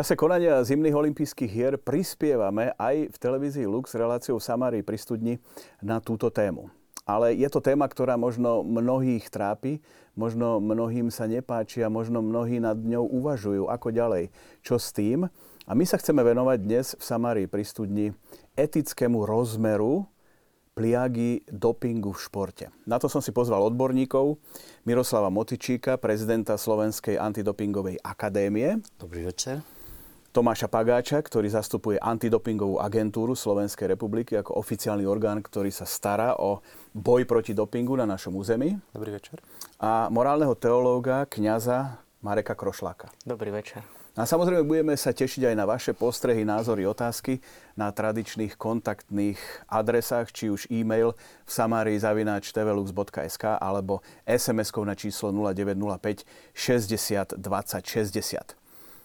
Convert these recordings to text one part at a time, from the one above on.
Čase konania zimných olympijských hier prispievame aj v televízii Lux reláciou Samári pri studni na túto tému. Ale je to téma, ktorá možno mnohých trápi, možno mnohým sa nepáči a možno mnohí nad ňou uvažujú, ako ďalej, čo s tým. A my sa chceme venovať dnes v Samárii pri studni etickému rozmeru pliagy dopingu v športe. Na to som si pozval odborníkov Miroslava Motičíka, prezidenta Slovenskej antidopingovej akadémie. Dobrý večer. Tomáša Pagáča, ktorý zastupuje antidopingovú agentúru Slovenskej republiky ako oficiálny orgán, ktorý sa stará o boj proti dopingu na našom území. Dobrý večer. A morálneho teológa, kňaza Mareka Krošláka. Dobrý večer. A samozrejme budeme sa tešiť aj na vaše postrehy, názory, otázky na tradičných kontaktných adresách, či už e-mail v samarii.tvlux.sk alebo SMS-kou na číslo 0905 60 20 60.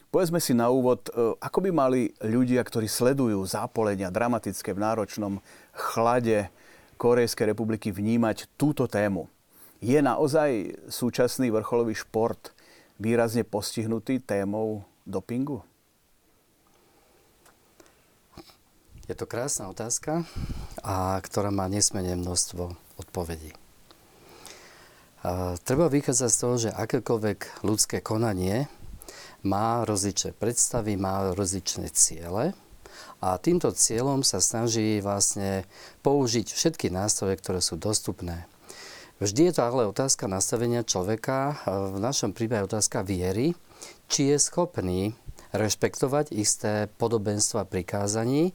Povedzme si na úvod, e, ako by mali ľudia, ktorí sledujú zápolenia dramatické v náročnom chlade Korejskej republiky vnímať túto tému. Je naozaj súčasný vrcholový šport výrazne postihnutý témou dopingu? Je to krásna otázka, a ktorá má nesmene množstvo odpovedí. A treba vychádzať z toho, že akékoľvek ľudské konanie má rozličné predstavy, má rozličné ciele a týmto cieľom sa snaží vlastne použiť všetky nástroje, ktoré sú dostupné. Vždy je to ale otázka nastavenia človeka, v našom prípade otázka viery, či je schopný rešpektovať isté podobenstva prikázaní,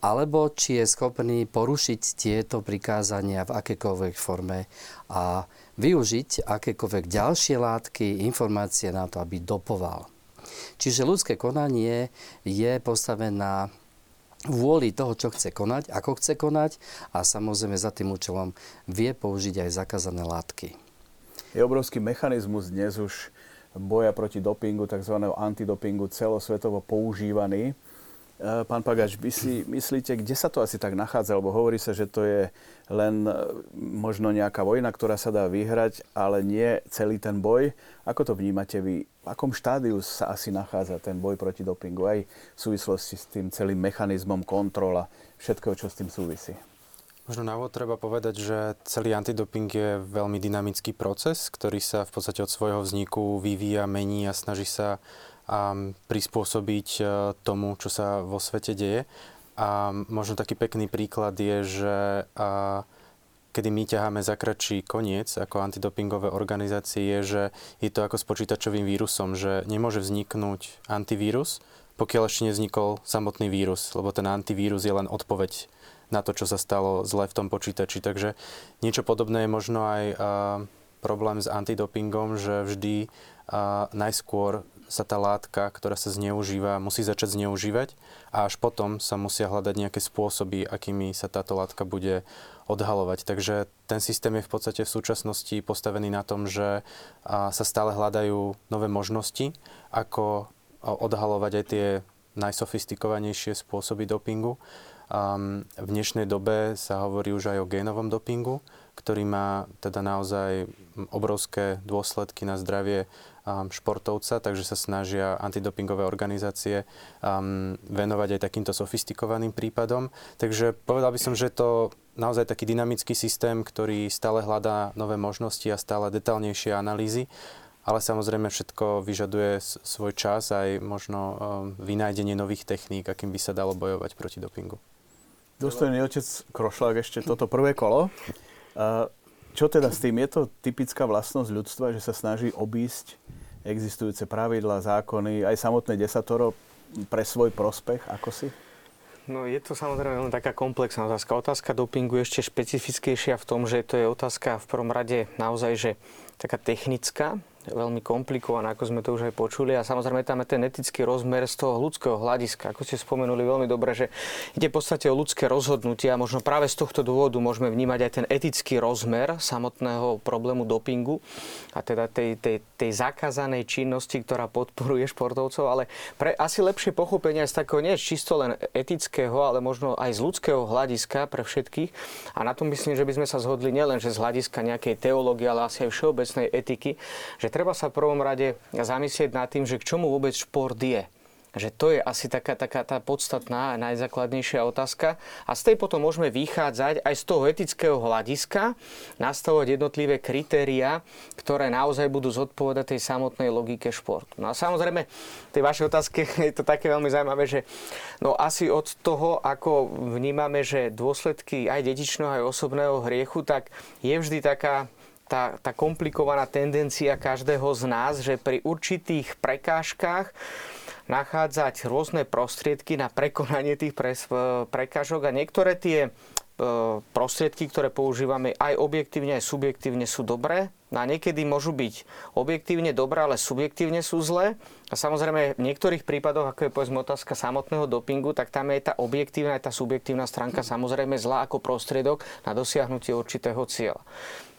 alebo či je schopný porušiť tieto prikázania v akékoľvek forme a využiť akékoľvek ďalšie látky, informácie na to, aby dopoval. Čiže ľudské konanie je postavené na vôli toho, čo chce konať, ako chce konať a samozrejme za tým účelom vie použiť aj zakázané látky. Je obrovský mechanizmus dnes už boja proti dopingu, tzv. antidopingu, celosvetovo používaný. E, pán Pagač, vy si myslíte, kde sa to asi tak nachádza? Lebo hovorí sa, že to je len e, možno nejaká vojna, ktorá sa dá vyhrať, ale nie celý ten boj. Ako to vnímate vy? V akom štádiu sa asi nachádza ten boj proti dopingu? Aj v súvislosti s tým celým mechanizmom kontrola všetkého, čo s tým súvisí. Možno na úvod treba povedať, že celý antidoping je veľmi dynamický proces, ktorý sa v podstate od svojho vzniku vyvíja, mení a snaží sa a prispôsobiť e, tomu, čo sa vo svete deje. A možno taký pekný príklad je, že kedy my ťaháme za kratší koniec ako antidopingové organizácie, je, že je to ako s počítačovým vírusom, že nemôže vzniknúť antivírus, pokiaľ ešte nevznikol samotný vírus, lebo ten antivírus je len odpoveď na to, čo sa stalo zle v tom počítači. Takže niečo podobné je možno aj problém s antidopingom, že vždy najskôr sa tá látka, ktorá sa zneužíva, musí začať zneužívať a až potom sa musia hľadať nejaké spôsoby, akými sa táto látka bude odhalovať. Takže ten systém je v podstate v súčasnosti postavený na tom, že sa stále hľadajú nové možnosti, ako odhalovať aj tie najsofistikovanejšie spôsoby dopingu. V dnešnej dobe sa hovorí už aj o génovom dopingu, ktorý má teda naozaj obrovské dôsledky na zdravie športovca, takže sa snažia antidopingové organizácie um, venovať aj takýmto sofistikovaným prípadom. Takže povedal by som, že to naozaj taký dynamický systém, ktorý stále hľadá nové možnosti a stále detálnejšie analýzy, ale samozrejme všetko vyžaduje svoj čas aj možno um, vynájdenie nových techník, akým by sa dalo bojovať proti dopingu. Dostojný otec Krošlák ešte toto prvé kolo. Čo teda s tým? Je to typická vlastnosť ľudstva, že sa snaží obísť existujúce pravidlá, zákony, aj samotné desatoro pre svoj prospech, ako si? No je to samozrejme len taká komplexná otázka. Otázka dopingu je ešte špecifickejšia v tom, že to je otázka v prvom rade naozaj, že taká technická, veľmi komplikovaná, ako sme to už aj počuli. A samozrejme tam je ten etický rozmer z toho ľudského hľadiska. Ako ste spomenuli veľmi dobre, že ide v podstate o ľudské rozhodnutie a možno práve z tohto dôvodu môžeme vnímať aj ten etický rozmer samotného problému dopingu a teda tej, tej, tej zakázanej činnosti, ktorá podporuje športovcov, ale pre asi lepšie pochopenie z takého nie čisto len etického, ale možno aj z ľudského hľadiska pre všetkých. A na tom myslím, že by sme sa zhodli nielen, že z hľadiska nejakej teológie, ale asi aj všeobecnej etiky, že treba sa v prvom rade zamyslieť nad tým, že k čomu vôbec šport je. Že to je asi taká, taká tá podstatná a najzákladnejšia otázka. A z tej potom môžeme vychádzať aj z toho etického hľadiska, nastavovať jednotlivé kritéria, ktoré naozaj budú zodpovedať tej samotnej logike športu. No a samozrejme, tej vašej otázke je to také veľmi zaujímavé, že no asi od toho, ako vnímame, že dôsledky aj dedičného, aj osobného hriechu, tak je vždy taká tá, tá komplikovaná tendencia každého z nás, že pri určitých prekážkach nachádzať rôzne prostriedky na prekonanie tých prekážok a niektoré tie E, prostriedky, ktoré používame aj objektívne, aj subjektívne sú dobré. A niekedy môžu byť objektívne dobré, ale subjektívne sú zlé. A samozrejme v niektorých prípadoch, ako je povedzme otázka samotného dopingu, tak tam je tá objektívna aj tá subjektívna stránka samozrejme zlá ako prostriedok na dosiahnutie určitého cieľa.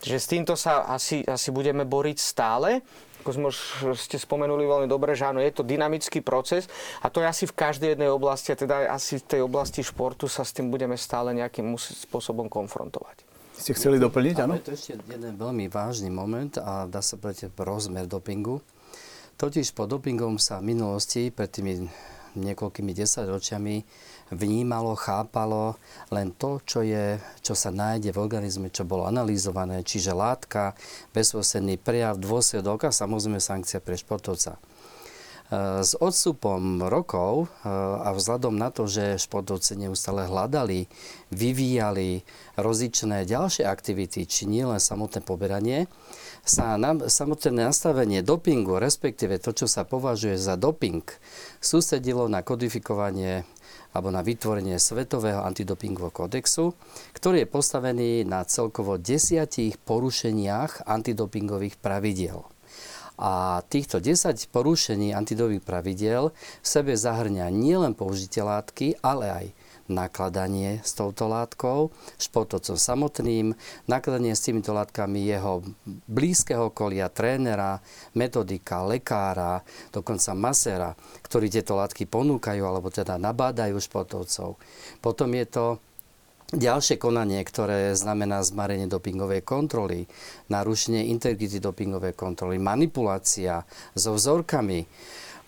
Čiže s týmto sa asi, asi budeme boriť stále ako sme už ste spomenuli veľmi dobre, že áno, je to dynamický proces a to je asi v každej jednej oblasti, a teda asi v tej oblasti športu sa s tým budeme stále nejakým spôsobom konfrontovať. Ste chceli doplniť, áno? Je to ešte jeden veľmi vážny moment a dá sa povedať rozmer dopingu. Totiž pod dopingom sa v minulosti, pred tými niekoľkými desaťročiami, vnímalo, chápalo len to, čo, je, čo sa nájde v organizme, čo bolo analýzované, čiže látka, bezposledný prejav, dôsledok a samozrejme sankcia pre športovca. E, s odstupom rokov e, a vzhľadom na to, že športovci neustále hľadali, vyvíjali rozličné ďalšie aktivity, či nie len samotné poberanie, sa na, samotné nastavenie dopingu, respektíve to, čo sa považuje za doping, sústredilo na kodifikovanie alebo na vytvorenie Svetového antidopingového kódexu, ktorý je postavený na celkovo desiatich porušeniach antidopingových pravidiel. A týchto 10 porušení antidopingových pravidiel v sebe zahrňa nielen použitie látky, ale aj nakladanie s touto látkou, športovcom samotným, nakladanie s týmito látkami jeho blízkeho okolia, trénera, metodika, lekára, dokonca maséra, ktorí tieto látky ponúkajú alebo teda nabádajú športovcov. Potom je to Ďalšie konanie, ktoré znamená zmarenie dopingovej kontroly, narušenie integrity dopingovej kontroly, manipulácia so vzorkami,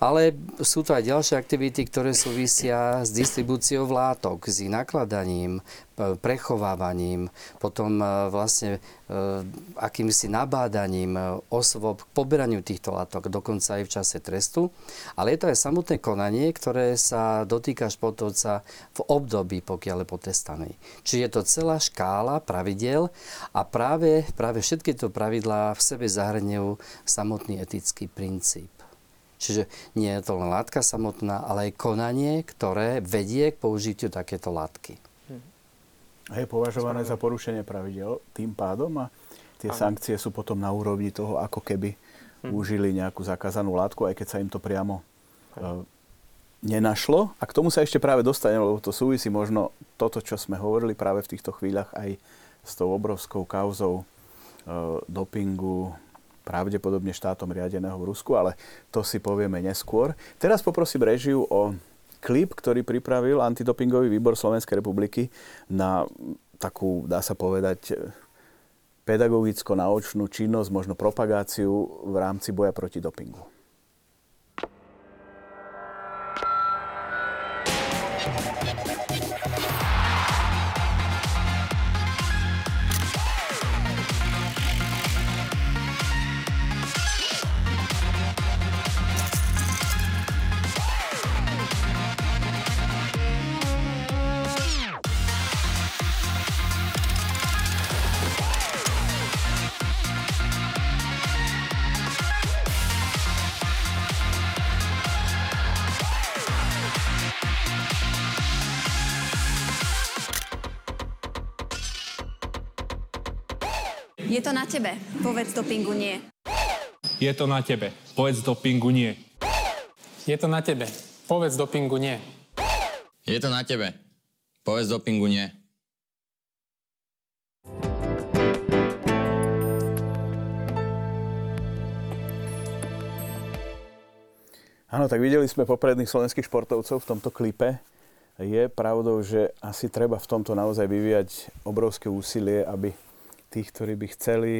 ale sú to aj ďalšie aktivity, ktoré súvisia s distribúciou vlátok, s ich nakladaním, prechovávaním, potom e, vlastne e, akýmsi nabádaním osôb k poberaniu týchto látok, dokonca aj v čase trestu. Ale je to aj samotné konanie, ktoré sa dotýka športovca v období, pokiaľ je potestaný. Čiže je to celá škála pravidel a práve, práve všetky tieto pravidlá v sebe zahrňujú samotný etický princíp. Čiže nie je to len látka samotná, ale aj konanie, ktoré vedie k použitiu takéto látky. A je považované za porušenie pravidel tým pádom a tie Aha. sankcie sú potom na úrovni toho, ako keby hm. užili nejakú zakázanú látku, aj keď sa im to priamo uh, nenašlo. A k tomu sa ešte práve dostanem, lebo to súvisí možno toto, čo sme hovorili práve v týchto chvíľach aj s tou obrovskou kauzou uh, dopingu, pravdepodobne štátom riadeného v Rusku, ale to si povieme neskôr. Teraz poprosím režiu o klip, ktorý pripravil antidopingový výbor Slovenskej republiky na takú, dá sa povedať, pedagogicko-naučnú činnosť, možno propagáciu v rámci boja proti dopingu. To na tebe. Povedz dopingu nie. Je to na tebe. Povedz dopingu nie. Je to na tebe. Povedz dopingu nie. Je to na tebe. Povedz dopingu nie. Áno, tak videli sme popredných slovenských športovcov v tomto klipe. Je pravdou, že asi treba v tomto naozaj vyvíjať obrovské úsilie, aby tých, ktorí by chceli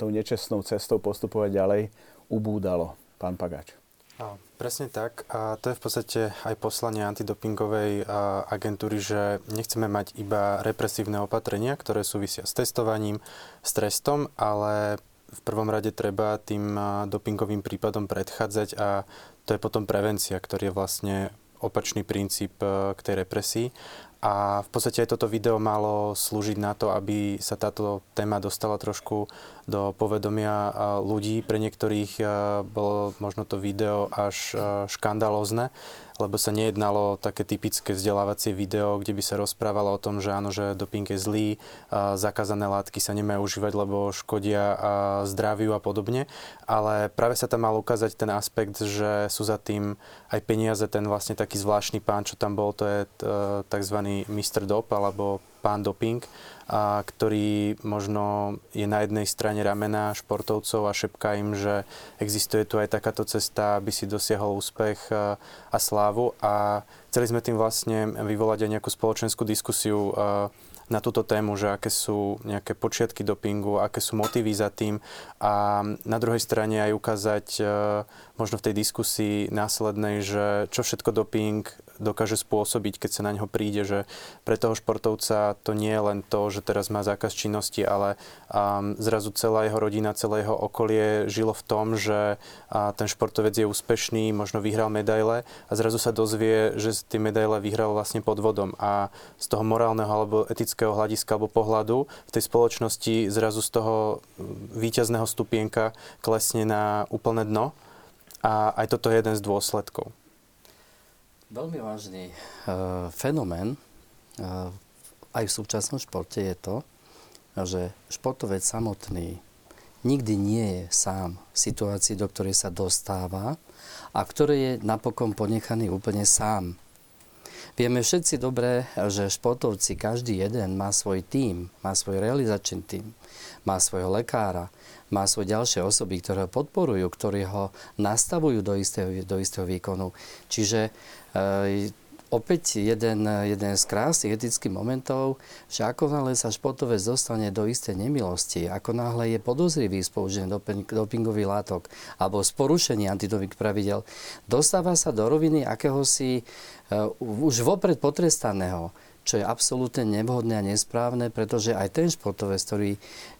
tou nečestnou cestou postupovať ďalej, ubúdalo, pán Pagáč. A, presne tak. A to je v podstate aj poslanie antidopingovej agentúry, že nechceme mať iba represívne opatrenia, ktoré súvisia s testovaním, s trestom, ale v prvom rade treba tým dopingovým prípadom predchádzať a to je potom prevencia, ktorý je vlastne opačný princíp k tej represii. A v podstate aj toto video malo slúžiť na to, aby sa táto téma dostala trošku do povedomia ľudí. Pre niektorých bolo možno to video až škandalózne, lebo sa nejednalo také typické vzdelávacie video, kde by sa rozprávalo o tom, že áno, že doping je zlý, zakázané látky sa nemajú užívať, lebo škodia zdraviu a podobne. Ale práve sa tam mal ukázať ten aspekt, že sú za tým aj peniaze, ten vlastne taký zvláštny pán, čo tam bol, to je tzv. Mr. Dop alebo pán doping, a ktorý možno je na jednej strane ramena športovcov a šepká im, že existuje tu aj takáto cesta, aby si dosiahol úspech a slávu. A chceli sme tým vlastne vyvolať aj nejakú spoločenskú diskusiu na túto tému, že aké sú nejaké počiatky dopingu, aké sú motívy za tým a na druhej strane aj ukázať možno v tej diskusii následnej, že čo všetko doping dokáže spôsobiť, keď sa na ňo príde, že pre toho športovca to nie je len to, že teraz má zákaz činnosti, ale um, zrazu celá jeho rodina, celé jeho okolie žilo v tom, že uh, ten športovec je úspešný, možno vyhral medaile a zrazu sa dozvie, že tie medaile vyhral vlastne pod vodom. A z toho morálneho alebo etického hľadiska alebo pohľadu v tej spoločnosti zrazu z toho víťazného stupienka klesne na úplné dno a aj toto je jeden z dôsledkov. Veľmi vážny uh, fenomén uh, aj v súčasnom športe je to, že športovec samotný nikdy nie je sám v situácii, do ktorej sa dostáva a ktorý je napokon ponechaný úplne sám. Vieme všetci dobre, že športovci, každý jeden má svoj tím, má svoj realizačný tím, má svojho lekára, má svoje ďalšie osoby, ktoré ho podporujú, ktorí ho nastavujú do istého, do istého výkonu. Čiže e, opäť jeden, jeden z krásnych etických momentov, že ako náhle sa športovec dostane do istej nemilosti, ako náhle je podozrivý z použenia dopingových látok alebo z porušenia antidoping pravidel, dostáva sa do roviny akéhosi uh, už vopred potrestaného čo je absolútne nevhodné a nesprávne, pretože aj ten športovec, ktorý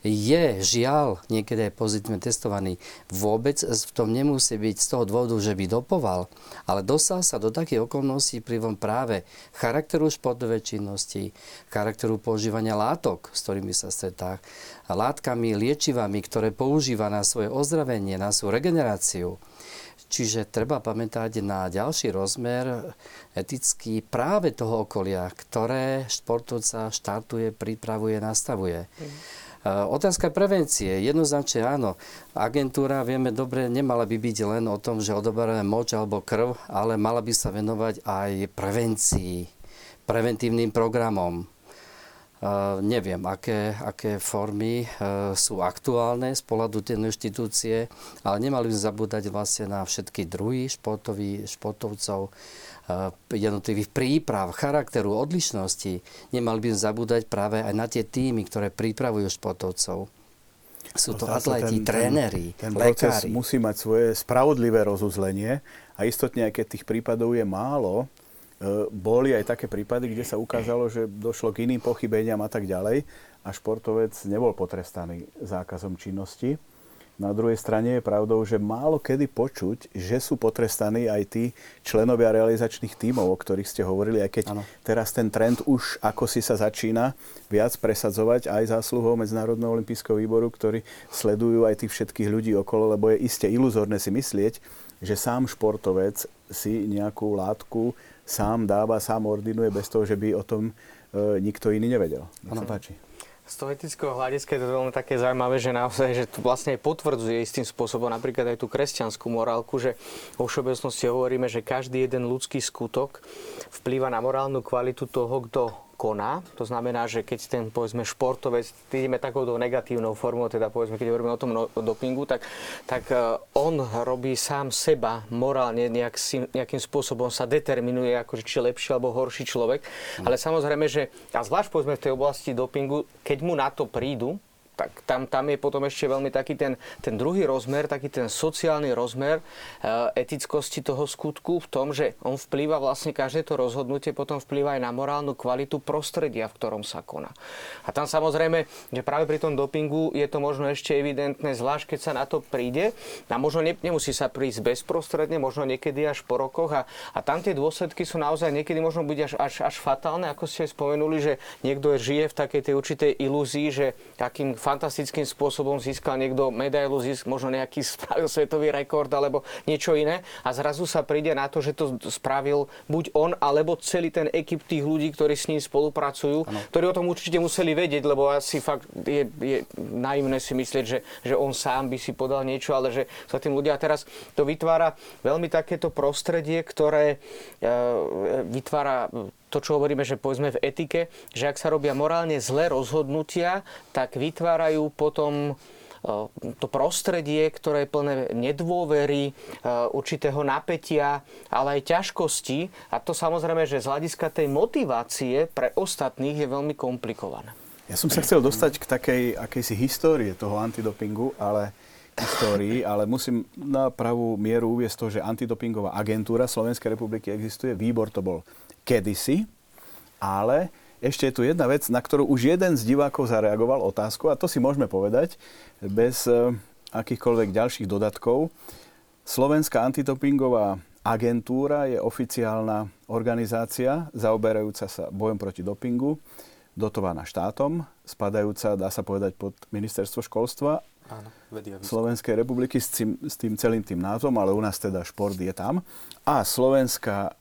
je žiaľ niekedy aj pozitívne testovaný, vôbec v tom nemusí byť z toho dôvodu, že by dopoval, ale dostal sa do takých okolností privom práve charakteru športovej činnosti, charakteru používania látok, s ktorými sa stretá, látkami, liečivami, ktoré používa na svoje ozdravenie, na svoju regeneráciu, Čiže treba pamätať na ďalší rozmer etický práve toho okolia, ktoré športovca štartuje, pripravuje, nastavuje. Mm. Otázka prevencie. Jednoznačne áno. Agentúra, vieme dobre, nemala by byť len o tom, že odoberáme moč alebo krv, ale mala by sa venovať aj prevencii, preventívnym programom. Neviem, aké, aké formy uh, sú aktuálne z pohľadu tej inštitúcie, ale nemali by zabúdať vlastne na všetky druhy športový, športovcov, uh, jednotlivých príprav, charakteru, odlišnosti. Nemali by zabúdať práve aj na tie týmy, ktoré pripravujú športovcov. Sú to atleti, ten, tréneri, ten, ten lekári. musí mať svoje spravodlivé rozuzlenie a istotne, aj keď tých prípadov je málo, E, boli aj také prípady, kde sa ukázalo, že došlo k iným pochybeniam a tak ďalej a športovec nebol potrestaný zákazom činnosti. Na druhej strane je pravdou, že málo kedy počuť, že sú potrestaní aj tí členovia realizačných tímov, o ktorých ste hovorili, aj keď ano. teraz ten trend už ako si sa začína viac presadzovať aj zásluhou Medzinárodného olympijského výboru, ktorí sledujú aj tých všetkých ľudí okolo, lebo je iste iluzórne si myslieť, že sám športovec si nejakú látku sám dáva, sám ordinuje bez toho, že by o tom e, nikto iný nevedel. Nech sa páči. Z toho etického hľadiska je to veľmi také zaujímavé, že naozaj, že to vlastne potvrdzuje istým spôsobom napríklad aj tú kresťanskú morálku, že vo všeobecnosti hovoríme, že každý jeden ľudský skutok vplýva na morálnu kvalitu toho, kto koná. To znamená, že keď ten, povedzme, športovec, ideme takouto negatívnou formou, teda povedzme, keď hovoríme o tom no, dopingu, tak, tak e, on robí sám seba morálne nejak, nejakým spôsobom sa determinuje, akože či lepší alebo horší človek. Ale samozrejme, že, a zvlášť povedzme v tej oblasti dopingu, keď mu na to prídu, tak tam, tam je potom ešte veľmi taký ten, ten druhý rozmer, taký ten sociálny rozmer etickosti toho skutku v tom, že on vplýva vlastne každé to rozhodnutie, potom vplýva aj na morálnu kvalitu prostredia, v ktorom sa koná. A tam samozrejme, že práve pri tom dopingu je to možno ešte evidentné, zvlášť keď sa na to príde. A možno ne, nemusí sa prísť bezprostredne, možno niekedy až po rokoch. A, a tam tie dôsledky sú naozaj niekedy možno byť až, až, až fatálne, ako ste spomenuli, že niekto žije v takej tej určitej ilúzii, že takým fantastickým spôsobom získal niekto medailu, získ, možno nejaký spravil svetový rekord alebo niečo iné a zrazu sa príde na to, že to spravil buď on, alebo celý ten ekip tých ľudí, ktorí s ním spolupracujú, ano. ktorí o tom určite museli vedieť, lebo asi fakt je, je naivné si myslieť, že, že on sám by si podal niečo, ale že sa tým ľudia teraz to vytvára veľmi takéto prostredie, ktoré e, vytvára to, čo hovoríme, že povedzme v etike, že ak sa robia morálne zlé rozhodnutia, tak vytvárajú potom e, to prostredie, ktoré je plné nedôvery, e, určitého napätia, ale aj ťažkosti. A to samozrejme, že z hľadiska tej motivácie pre ostatných je veľmi komplikované. Ja som sa chcel dostať k takej akejsi histórie toho antidopingu, ale histórii, ale musím na pravú mieru uviesť to, že antidopingová agentúra Slovenskej republiky existuje. Výbor to bol kedysi, ale ešte je tu jedna vec, na ktorú už jeden z divákov zareagoval otázku a to si môžeme povedať bez e, akýchkoľvek ďalších dodatkov. Slovenská antidopingová agentúra je oficiálna organizácia zaoberajúca sa bojom proti dopingu, dotovaná štátom, spadajúca, dá sa povedať, pod ministerstvo školstva Áno, Slovenskej republiky s tým, s tým celým tým názvom, ale u nás teda šport je tam. A Slovenská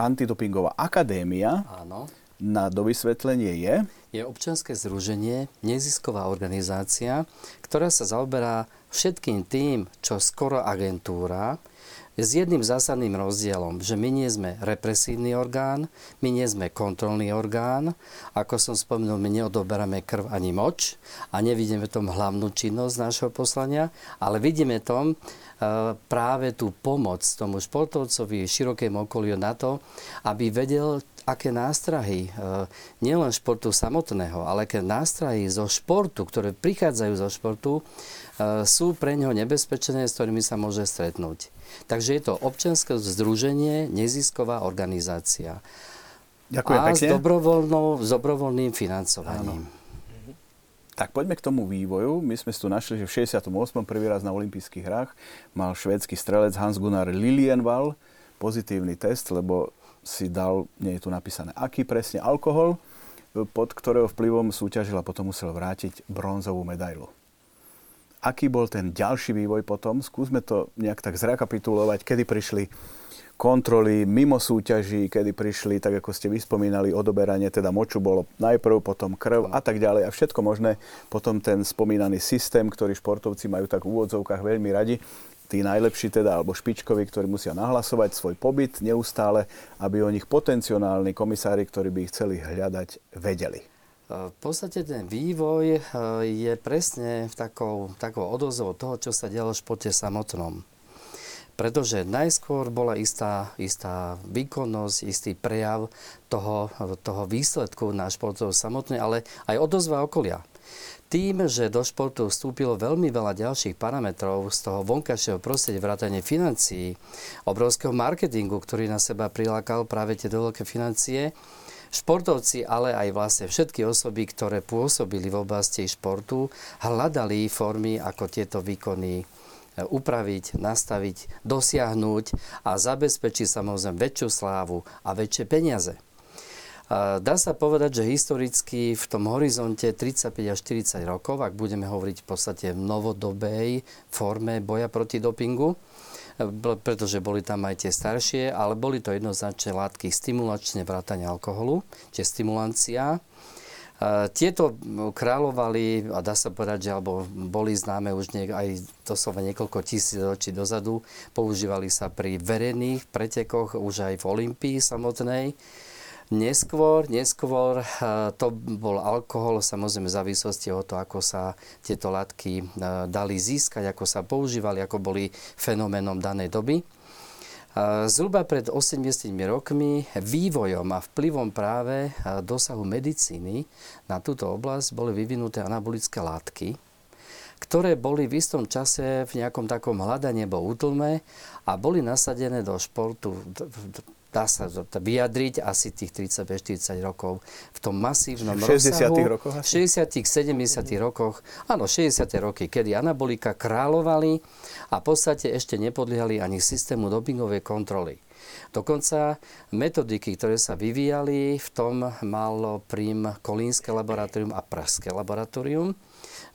antidopingová akadémia Áno. na dovysvetlenie je? Je občianske združenie, nezisková organizácia, ktorá sa zaoberá všetkým tým, čo skoro agentúra, s jedným zásadným rozdielom, že my nie sme represívny orgán, my nie sme kontrolný orgán, ako som spomenul, my neodoberáme krv ani moč a nevidíme tom hlavnú činnosť nášho poslania, ale vidíme tom, práve tú pomoc tomu športovcovi, širokému okoliu na to, aby vedel, aké nástrahy, e, nielen športu samotného, ale aké nástrahy zo športu, ktoré prichádzajú zo športu, e, sú pre neho nebezpečné, s ktorými sa môže stretnúť. Takže je to občianske združenie, nezisková organizácia. Ďakujem a pekne. S, s dobrovoľným financovaním. Áno. Tak poďme k tomu vývoju. My sme si tu našli, že v 68. prvý raz na olympijských hrách mal švédsky strelec Hans-Gunnar Lilienval pozitívny test, lebo si dal, nie je tu napísané aký presne, alkohol, pod ktorého vplyvom súťažil a potom musel vrátiť bronzovú medailu. Aký bol ten ďalší vývoj potom? Skúsme to nejak tak zrekapitulovať, kedy prišli kontroly mimo súťaží, kedy prišli, tak ako ste vyspomínali, odoberanie teda moču bolo najprv, potom krv a tak ďalej a všetko možné. Potom ten spomínaný systém, ktorý športovci majú tak v úvodzovkách veľmi radi, tí najlepší teda, alebo špičkoví, ktorí musia nahlasovať svoj pobyt neustále, aby o nich potenciálni komisári, ktorí by ich chceli hľadať, vedeli. V podstate ten vývoj eh, je presne takou, takou odozvou toho, čo sa dialo v športe samotnom pretože najskôr bola istá, istá výkonnosť, istý prejav toho, toho výsledku na športov samotné, ale aj odozva okolia. Tým, že do športu vstúpilo veľmi veľa ďalších parametrov z toho vonkajšieho prostredia, vrátane financií, obrovského marketingu, ktorý na seba prilákal práve tie veľké financie, Športovci, ale aj vlastne všetky osoby, ktoré pôsobili v oblasti športu, hľadali formy, ako tieto výkony upraviť, nastaviť, dosiahnuť a zabezpečiť samozrejme väčšiu slávu a väčšie peniaze. Dá sa povedať, že historicky v tom horizonte 35 až 40 rokov, ak budeme hovoriť v podstate v novodobej forme boja proti dopingu, pretože boli tam aj tie staršie, ale boli to jednoznačne látky stimulačne vrátane alkoholu, čiže stimulancia, tieto kráľovali, a dá sa povedať, že alebo boli známe už niek- aj doslova niekoľko tisíc ročí dozadu, používali sa pri verejných pretekoch už aj v Olympii samotnej. Neskôr, neskôr to bol alkohol, samozrejme v závislosti od toho, ako sa tieto látky dali získať, ako sa používali, ako boli fenoménom danej doby. Zhruba pred 80 rokmi vývojom a vplyvom práve dosahu medicíny na túto oblasť boli vyvinuté anabolické látky, ktoré boli v istom čase v nejakom takom hľadaní alebo útlme a boli nasadené do športu dá sa vyjadriť asi tých 30-40 rokov v tom masívnom v 60 rozsahu. rokoch asi? 60 70 rokoch, áno, 60 roky, kedy anabolika kráľovali a v podstate ešte nepodliehali ani systému dopingovej kontroly. Dokonca metodiky, ktoré sa vyvíjali, v tom malo prím Kolínske laboratórium a Pražské laboratórium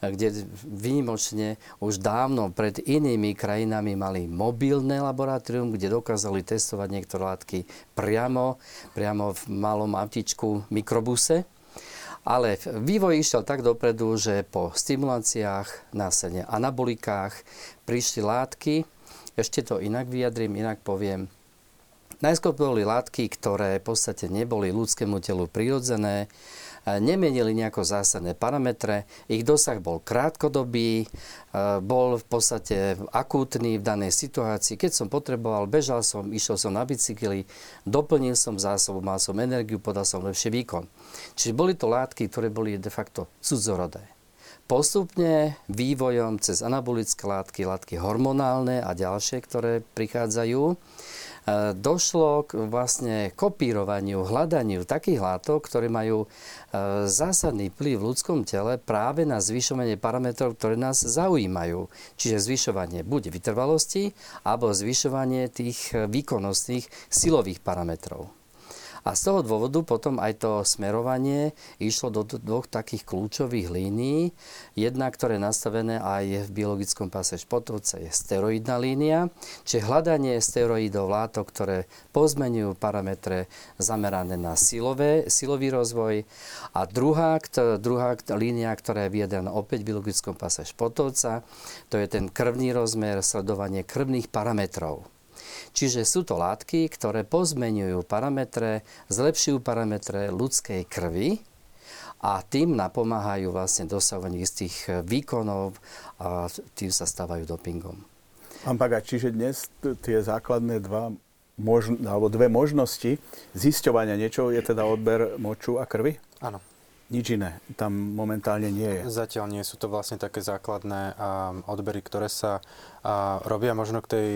kde výnimočne už dávno pred inými krajinami mali mobilné laboratórium, kde dokázali testovať niektoré látky priamo, priamo v malom autičku mikrobuse. Ale vývoj išiel tak dopredu, že po stimuláciách, následne anabolikách prišli látky, ešte to inak vyjadrím, inak poviem, Najskôr boli látky, ktoré v podstate neboli ľudskému telu prirodzené, nemenili nejako zásadné parametre. Ich dosah bol krátkodobý, e, bol v podstate akútny v danej situácii. Keď som potreboval, bežal som, išiel som na bicykli, doplnil som zásobu, mal som energiu, podal som lepší výkon. Čiže boli to látky, ktoré boli de facto cudzorodé. Postupne vývojom cez anabolické látky, látky hormonálne a ďalšie, ktoré prichádzajú, došlo k vlastne kopírovaniu, hľadaniu takých látok, ktoré majú e, zásadný vplyv v ľudskom tele práve na zvyšovanie parametrov, ktoré nás zaujímajú. Čiže zvyšovanie buď vytrvalosti, alebo zvyšovanie tých výkonnostných silových parametrov. A z toho dôvodu potom aj to smerovanie išlo do dvoch takých kľúčových línií. Jedna, ktorá je nastavené aj v biologickom páse športovca, je steroidná línia, čiže hľadanie steroidov látok, ktoré pozmenujú parametre zamerané na silové, silový rozvoj. A druhá, druhá línia, ktorá je vyjedená opäť v biologickom páse športovca, to je ten krvný rozmer, sledovanie krvných parametrov. Čiže sú to látky, ktoré pozmenujú parametre, zlepšujú parametre ľudskej krvi a tým napomáhajú vlastne dosahovaniu istých výkonov a tým sa stávajú dopingom. Pán Paga, čiže dnes tie základné dva možno, alebo dve možnosti zisťovania niečoho je teda odber moču a krvi? Áno nič iné tam momentálne nie je. Zatiaľ nie sú to vlastne také základné odbery, ktoré sa robia. Možno k tej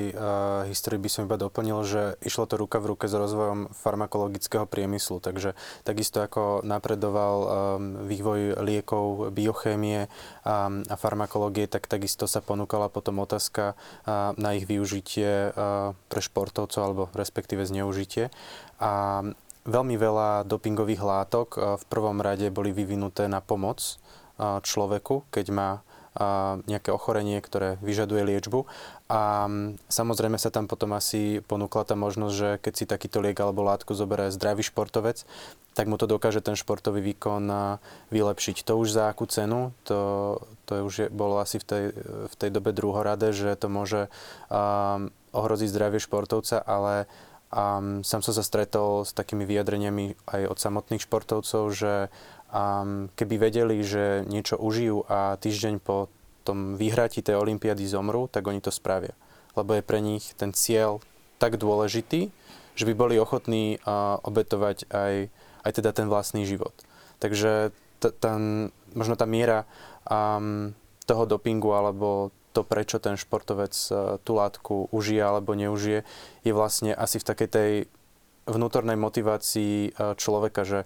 histórii by som iba doplnil, že išlo to ruka v ruke s rozvojom farmakologického priemyslu. Takže takisto ako napredoval vývoj liekov, biochémie a farmakológie, tak takisto sa ponúkala potom otázka na ich využitie pre športovcov alebo respektíve zneužitie. A Veľmi veľa dopingových látok eh, v prvom rade boli vyvinuté na pomoc eh, človeku, keď má eh, nejaké ochorenie, ktoré vyžaduje liečbu. A mm, samozrejme sa tam potom asi ponúkla tá možnosť, že keď si takýto liek alebo látku zoberie zdravý športovec, tak mu to dokáže ten športový výkon vylepšiť. To už za akú cenu, to, to už je, bolo asi v tej, v tej dobe druhoradé, že to môže um, ohroziť zdravie športovca, ale a sám som sa stretol s takými vyjadreniami aj od samotných športovcov, že um, keby vedeli, že niečo užijú a týždeň po tom vyhratí tej olympiády zomru, tak oni to spravia. Lebo je pre nich ten cieľ tak dôležitý, že by boli ochotní uh, obetovať aj, aj teda ten vlastný život. Takže t- ten, možno tá miera um, toho dopingu alebo to, prečo ten športovec e, tú látku užije alebo neužije, je vlastne asi v takej tej vnútornej motivácii e, človeka, že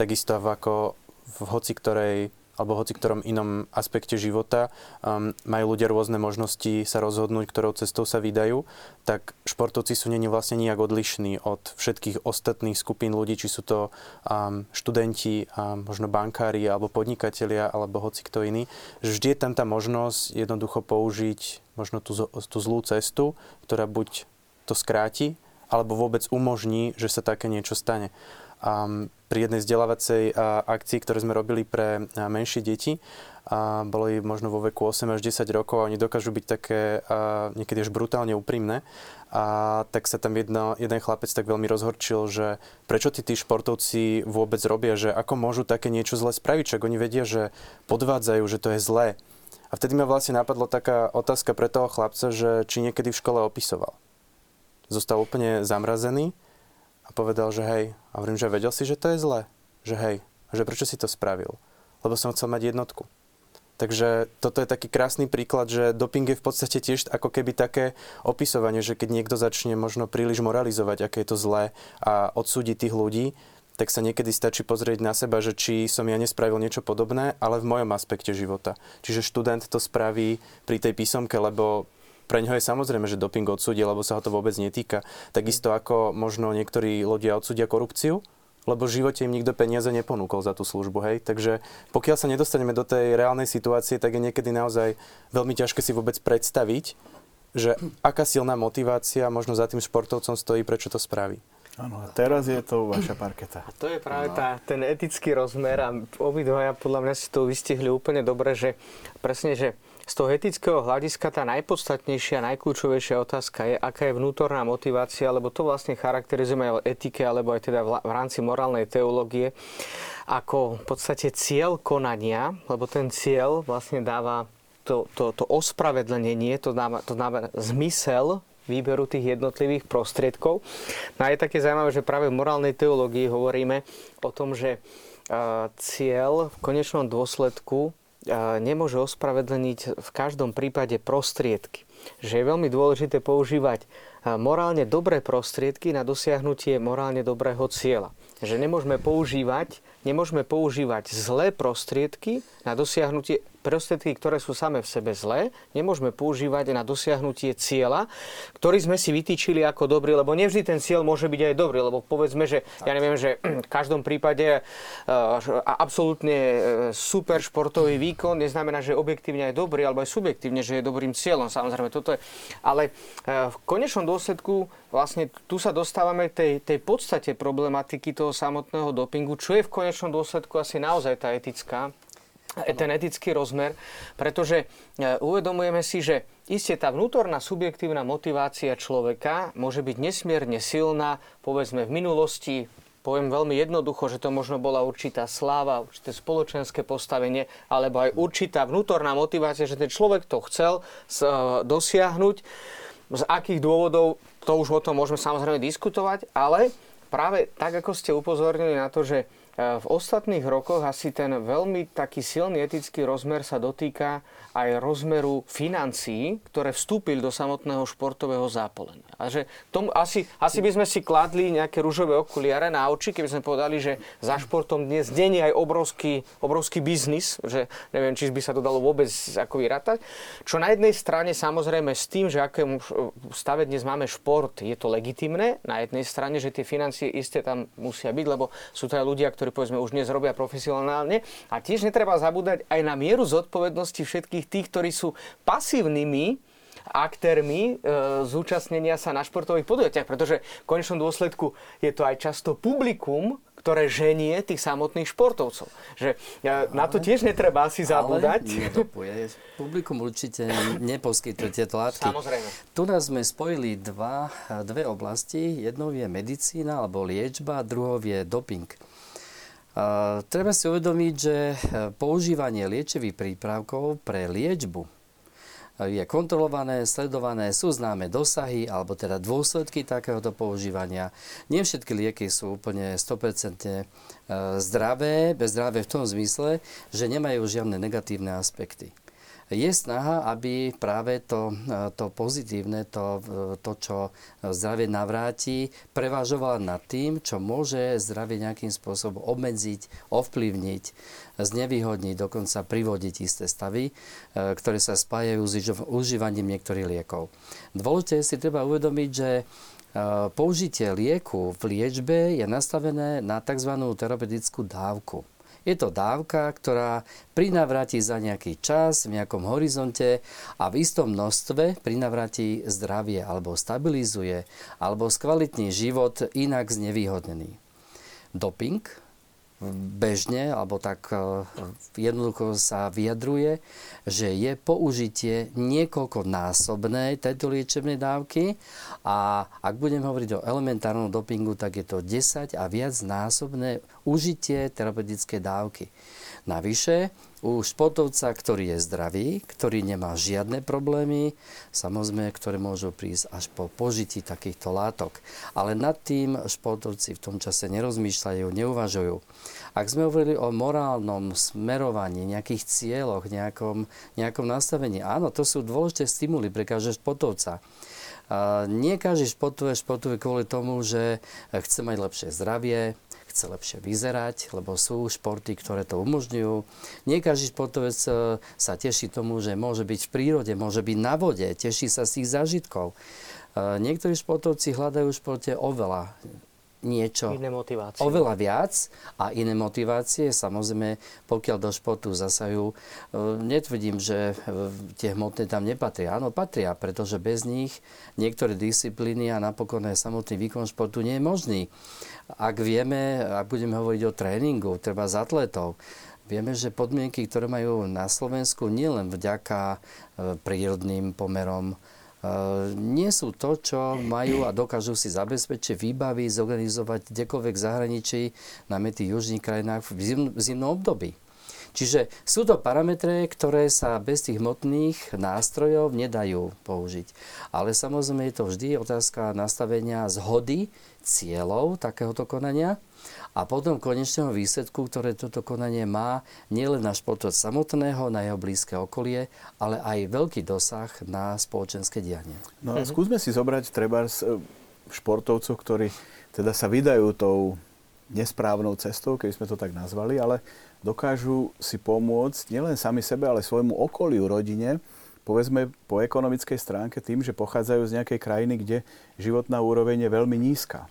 takisto ako v hoci ktorej alebo hoci ktorom inom aspekte života um, majú ľudia rôzne možnosti sa rozhodnúť, ktorou cestou sa vydajú, tak športovci sú není vlastne nijak odlišní od všetkých ostatných skupín ľudí, či sú to um, študenti, um, možno bankári, alebo podnikatelia, alebo hoci kto iný. Vždy je tam tá možnosť jednoducho použiť možno tú, tú zlú cestu, ktorá buď to skráti, alebo vôbec umožní, že sa také niečo stane. Pri jednej vzdelávacej akcii, ktoré sme robili pre menšie deti, a boli možno vo veku 8 až 10 rokov a oni dokážu byť také a niekedy až brutálne úprimné. A tak sa tam jedno, jeden chlapec tak veľmi rozhorčil, že prečo tí, tí športovci vôbec robia, že ako môžu také niečo zle spraviť, čak oni vedia, že podvádzajú, že to je zlé. A vtedy ma vlastne napadlo taká otázka pre toho chlapca, že či niekedy v škole opisoval zostal úplne zamrazený a povedal, že hej, a hovorím, že vedel si, že to je zlé, že hej, že prečo si to spravil? Lebo som chcel mať jednotku. Takže toto je taký krásny príklad, že doping je v podstate tiež ako keby také opisovanie, že keď niekto začne možno príliš moralizovať, aké je to zlé a odsúdiť tých ľudí, tak sa niekedy stačí pozrieť na seba, že či som ja nespravil niečo podobné, ale v mojom aspekte života. Čiže študent to spraví pri tej písomke, lebo pre ňoho je samozrejme, že doping odsúdi, lebo sa ho to vôbec netýka. Takisto ako možno niektorí ľudia odsúdia korupciu, lebo v živote im nikto peniaze neponúkol za tú službu, hej. Takže pokiaľ sa nedostaneme do tej reálnej situácie, tak je niekedy naozaj veľmi ťažké si vôbec predstaviť, že aká silná motivácia možno za tým športovcom stojí, prečo to spraví. Áno, a teraz je to vaša parketa. A to je práve no. tá, ten etický rozmer a obidvaja podľa mňa si to vystihli úplne dobre, že presne, že z toho etického hľadiska tá najpodstatnejšia, najkľúčovejšia otázka je, aká je vnútorná motivácia, lebo to vlastne charakterizujeme aj etike, alebo aj teda v rámci morálnej teológie, ako v podstate cieľ konania, lebo ten cieľ vlastne dáva to, to, to ospravedlnenie, to dáva, to dáva zmysel výberu tých jednotlivých prostriedkov. No a je také zaujímavé, že práve v morálnej teológii hovoríme o tom, že cieľ v konečnom dôsledku nemôže ospravedlniť v každom prípade prostriedky. Že je veľmi dôležité používať morálne dobré prostriedky na dosiahnutie morálne dobrého cieľa. Že nemôžeme používať, nemôžeme používať zlé prostriedky na dosiahnutie prostriedky, ktoré sú same v sebe zlé, nemôžeme používať na dosiahnutie cieľa, ktorý sme si vytýčili ako dobrý, lebo nevždy ten cieľ môže byť aj dobrý, lebo povedzme, že ja neviem, že v každom prípade uh, absolútne e, super športový výkon neznamená, že objektívne je dobrý, alebo aj subjektívne, že je dobrým cieľom. Samozrejme, toto je. Ale uh, v konečnom dôsledku vlastne tu sa dostávame tej, tej podstate problematiky toho samotného dopingu, čo je v konečnom dôsledku asi naozaj tá etická ten etický rozmer, pretože e, uvedomujeme si, že isté tá vnútorná subjektívna motivácia človeka môže byť nesmierne silná, povedzme v minulosti, poviem veľmi jednoducho, že to možno bola určitá sláva, určité spoločenské postavenie, alebo aj určitá vnútorná motivácia, že ten človek to chcel e, dosiahnuť. Z akých dôvodov, to už o tom môžeme samozrejme diskutovať, ale práve tak, ako ste upozornili na to, že v ostatných rokoch asi ten veľmi taký silný etický rozmer sa dotýka aj rozmeru financií, ktoré vstúpili do samotného športového zápolenia. A že tom, asi, asi by sme si kladli nejaké rúžové okuliare na oči, keby sme povedali, že za športom dnes je aj obrovský, obrovský biznis, že neviem, či by sa to dalo vôbec ako vyrátať. Čo na jednej strane samozrejme s tým, že akému stave dnes máme šport, je to legitimné. Na jednej strane, že tie financie isté tam musia byť, lebo sú to aj ľudia, ktorí povedzme už dnes robia profesionálne. A tiež netreba zabúdať aj na mieru zodpovednosti všetkých tých, ktorí sú pasívnymi aktérmi e, zúčastnenia sa na športových podujatiach, pretože v konečnom dôsledku je to aj často publikum, ktoré ženie tých samotných športovcov. Že ja, na to tiež netreba asi zabúdať. Ale Publikum určite neposkytuje tieto látky. Samozrejme. Tu nás sme spojili dva, dve oblasti. Jednou je medicína alebo liečba, druhou je doping. Treba si uvedomiť, že používanie liečivých prípravkov pre liečbu je kontrolované, sledované, sú známe dosahy alebo teda dôsledky takéhoto používania. Nie všetky lieky sú úplne 100% zdravé, zdravé v tom zmysle, že nemajú žiadne negatívne aspekty je snaha, aby práve to, to pozitívne, to, to, čo zdravie navráti, prevažovalo nad tým, čo môže zdravie nejakým spôsobom obmedziť, ovplyvniť, znevýhodniť, dokonca privodiť isté stavy, e, ktoré sa spájajú s užívaním niektorých liekov. Dôležité si treba uvedomiť, že e, použitie lieku v liečbe je nastavené na tzv. terapeutickú dávku. Je to dávka, ktorá prinavráti za nejaký čas, v nejakom horizonte a v istom množstve prinavráti zdravie alebo stabilizuje alebo skvalitní život inak znevýhodnený. Doping bežne, alebo tak e, jednoducho sa vyjadruje, že je použitie niekoľkonásobnej tejto liečebnej dávky a ak budem hovoriť o elementárnom dopingu, tak je to 10 a viac násobné užitie terapeutické dávky. Navyše, u športovca, ktorý je zdravý, ktorý nemá žiadne problémy, samozrejme, ktoré môžu prísť až po požití takýchto látok. Ale nad tým športovci v tom čase nerozmýšľajú, neuvažujú. Ak sme hovorili o morálnom smerovaní, nejakých cieľoch, nejakom, nejakom nastavení, áno, to sú dôležité stimuly pre každého športovca. Nie každý športuje, športuje kvôli tomu, že chce mať lepšie zdravie, chce lepšie vyzerať, lebo sú športy, ktoré to umožňujú. Nie každý športovec e, sa teší tomu, že môže byť v prírode, môže byť na vode, teší sa z tých zážitkov. E, niektorí športovci hľadajú v športe oveľa niečo iné motivácie. oveľa viac a iné motivácie. Samozrejme, pokiaľ do športu zasajú, e, netvrdím, že tie hmotné tam nepatria. Áno, patria, pretože bez nich niektoré disciplíny a napokon aj samotný výkon športu nie je možný. Ak vieme, ak budeme hovoriť o tréningu, treba z atletov, vieme, že podmienky, ktoré majú na Slovensku, nielen vďaka e, prírodným pomerom, e, nie sú to, čo majú a dokážu si zabezpečiť výbavy, zorganizovať kdekoľvek v zahraničí, najmä tých južných krajinách v zimnom období. Čiže sú to parametre, ktoré sa bez tých hmotných nástrojov nedajú použiť. Ale samozrejme je to vždy otázka nastavenia zhody cieľov takéhoto konania a potom konečného výsledku, ktoré toto konanie má nielen na športovec samotného, na jeho blízke okolie, ale aj veľký dosah na spoločenské dianie. No a skúsme si zobrať treba e, športovcov, ktorí teda sa vydajú tou nesprávnou cestou, keby sme to tak nazvali, ale dokážu si pomôcť nielen sami sebe, ale svojmu okoliu, rodine, povedzme po ekonomickej stránke tým, že pochádzajú z nejakej krajiny, kde životná úroveň je veľmi nízka.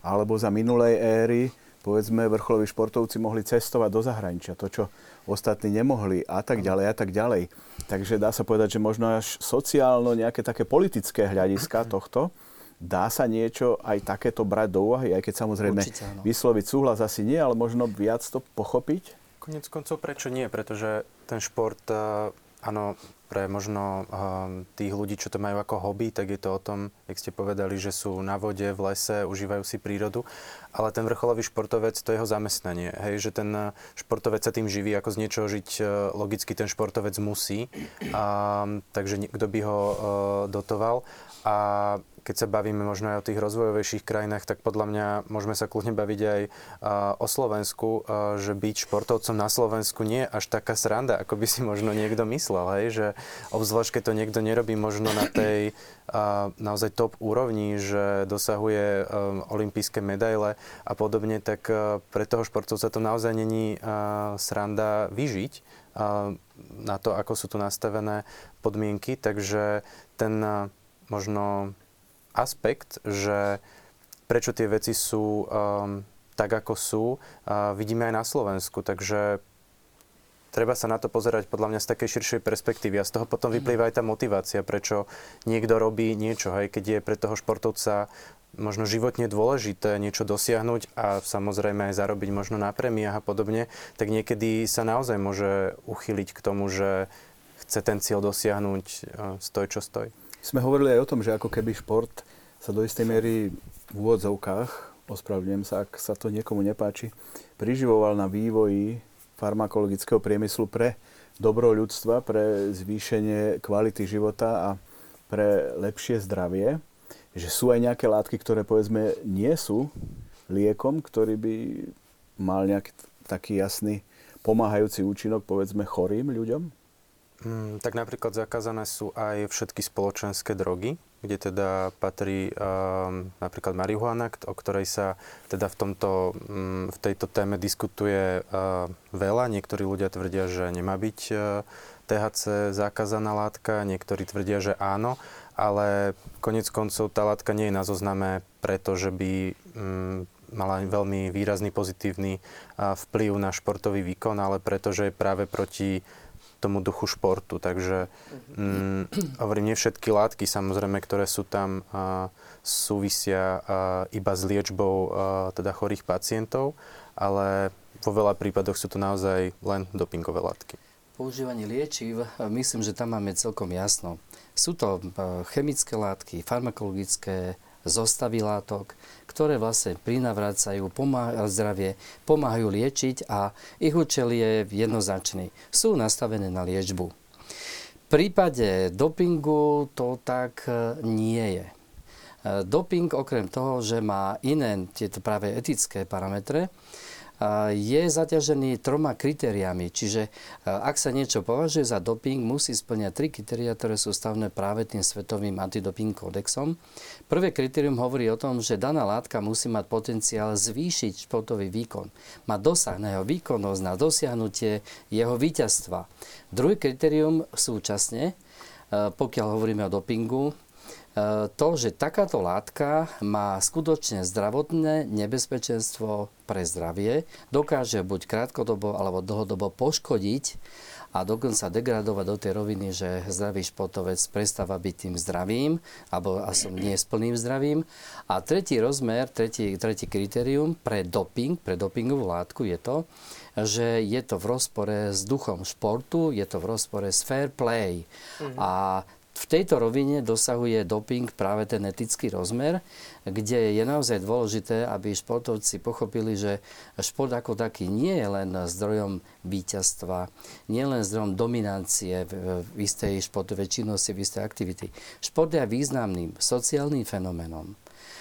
Alebo za minulej éry, povedzme, vrcholoví športovci mohli cestovať do zahraničia, to, čo ostatní nemohli a tak ďalej a tak ďalej. Takže dá sa povedať, že možno až sociálno nejaké také politické hľadiska tohto, dá sa niečo aj takéto brať do úvahy, aj keď samozrejme Určite, vysloviť súhlas asi nie, ale možno viac to pochopiť? Konec koncov prečo nie? Pretože ten šport eh, Áno, pre možno um, tých ľudí, čo to majú ako hobby, tak je to o tom, jak ste povedali, že sú na vode, v lese, užívajú si prírodu. Ale ten vrcholový športovec, to je jeho zamestnanie. Hej, že ten uh, športovec sa tým živí, ako z niečoho žiť uh, logicky ten športovec musí. Um, takže kto by ho uh, dotoval. A keď sa bavíme možno aj o tých rozvojovejších krajinách, tak podľa mňa môžeme sa kľudne baviť aj o Slovensku, že byť športovcom na Slovensku nie je až taká sranda, ako by si možno niekto myslel, hej? že obzvlášť keď to niekto nerobí možno na tej naozaj top úrovni, že dosahuje olympijské medaile a podobne, tak pre toho športovca to naozaj není sranda vyžiť na to, ako sú tu nastavené podmienky, takže ten možno aspekt, že prečo tie veci sú um, tak, ako sú, uh, vidíme aj na Slovensku. Takže treba sa na to pozerať podľa mňa z takej širšej perspektívy a z toho potom vyplýva aj tá motivácia, prečo niekto robí niečo, hej, keď je pre toho športovca možno životne dôležité niečo dosiahnuť a samozrejme aj zarobiť možno na prémiách a podobne, tak niekedy sa naozaj môže uchyliť k tomu, že chce ten cieľ dosiahnuť uh, stoj čo stoj sme hovorili aj o tom, že ako keby šport sa do istej miery v úvodzovkách, ospravedlňujem sa, ak sa to niekomu nepáči, priživoval na vývoji farmakologického priemyslu pre dobro ľudstva, pre zvýšenie kvality života a pre lepšie zdravie. Že sú aj nejaké látky, ktoré povedzme nie sú liekom, ktorý by mal nejaký taký jasný pomáhajúci účinok povedzme chorým ľuďom? Mm, tak napríklad zakázané sú aj všetky spoločenské drogy, kde teda patrí um, napríklad marihuana, o ktorej sa teda v, tomto, um, v tejto téme diskutuje uh, veľa. Niektorí ľudia tvrdia, že nemá byť uh, THC zakázaná látka, niektorí tvrdia, že áno, ale konec koncov tá látka nie je na zozname, pretože by um, mala veľmi výrazný pozitívny uh, vplyv na športový výkon, ale pretože je práve proti tomu duchu športu. Takže mm, hovorím, nie všetky látky samozrejme, ktoré sú tam, a, súvisia a, iba s liečbou a, teda chorých pacientov, ale vo veľa prípadoch sú to naozaj len dopingové látky. Používanie liečiv, myslím, že tam máme celkom jasno. Sú to chemické látky, farmakologické zostavy látok, ktoré vlastne prinavracajú pomáha, zdravie, pomáhajú liečiť a ich účel je jednoznačný. Sú nastavené na liečbu. V prípade dopingu to tak e, nie je. E, doping okrem toho, že má iné tieto práve etické parametre, je zaťažený troma kritériami. Čiže ak sa niečo považuje za doping, musí splňať tri kritéria, ktoré sú stavné práve tým svetovým antidoping kódexom. Prvé kritérium hovorí o tom, že daná látka musí mať potenciál zvýšiť športový výkon. Má dosah na jeho výkonnosť, na dosiahnutie jeho víťazstva. Druhé kritérium súčasne, pokiaľ hovoríme o dopingu, E, to, že takáto látka má skutočne zdravotné nebezpečenstvo pre zdravie, dokáže buď krátkodobo alebo dlhodobo poškodiť a dokonca degradovať do tej roviny, že zdravý športovec prestáva byť tým zdravým, alebo som nie plným zdravím. A tretí rozmer, tretí, tretí kritérium pre doping, pre dopingovú látku je to, že je to v rozpore s duchom športu, je to v rozpore s fair play. Mm-hmm. A v tejto rovine dosahuje doping práve ten etický rozmer, kde je naozaj dôležité, aby športovci pochopili, že šport ako taký nie je len zdrojom víťazstva, nie len zdrojom dominancie v istej športovej činnosti, v istej aktivity. Šport je významným sociálnym fenoménom.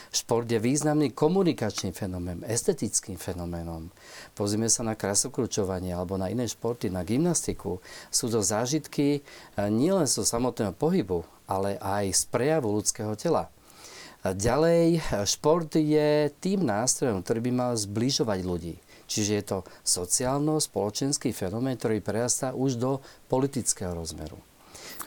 Šport je významný komunikačný fenomén, estetickým fenoménom. Pozrime sa na krasokručovanie alebo na iné športy, na gymnastiku. Sú to zážitky eh, nielen zo samotného pohybu, ale aj z prejavu ľudského tela. Ďalej, eh, šport je tým nástrojom, ktorý by mal zbližovať ľudí. Čiže je to sociálno-spoločenský fenomén, ktorý prerastá už do politického rozmeru.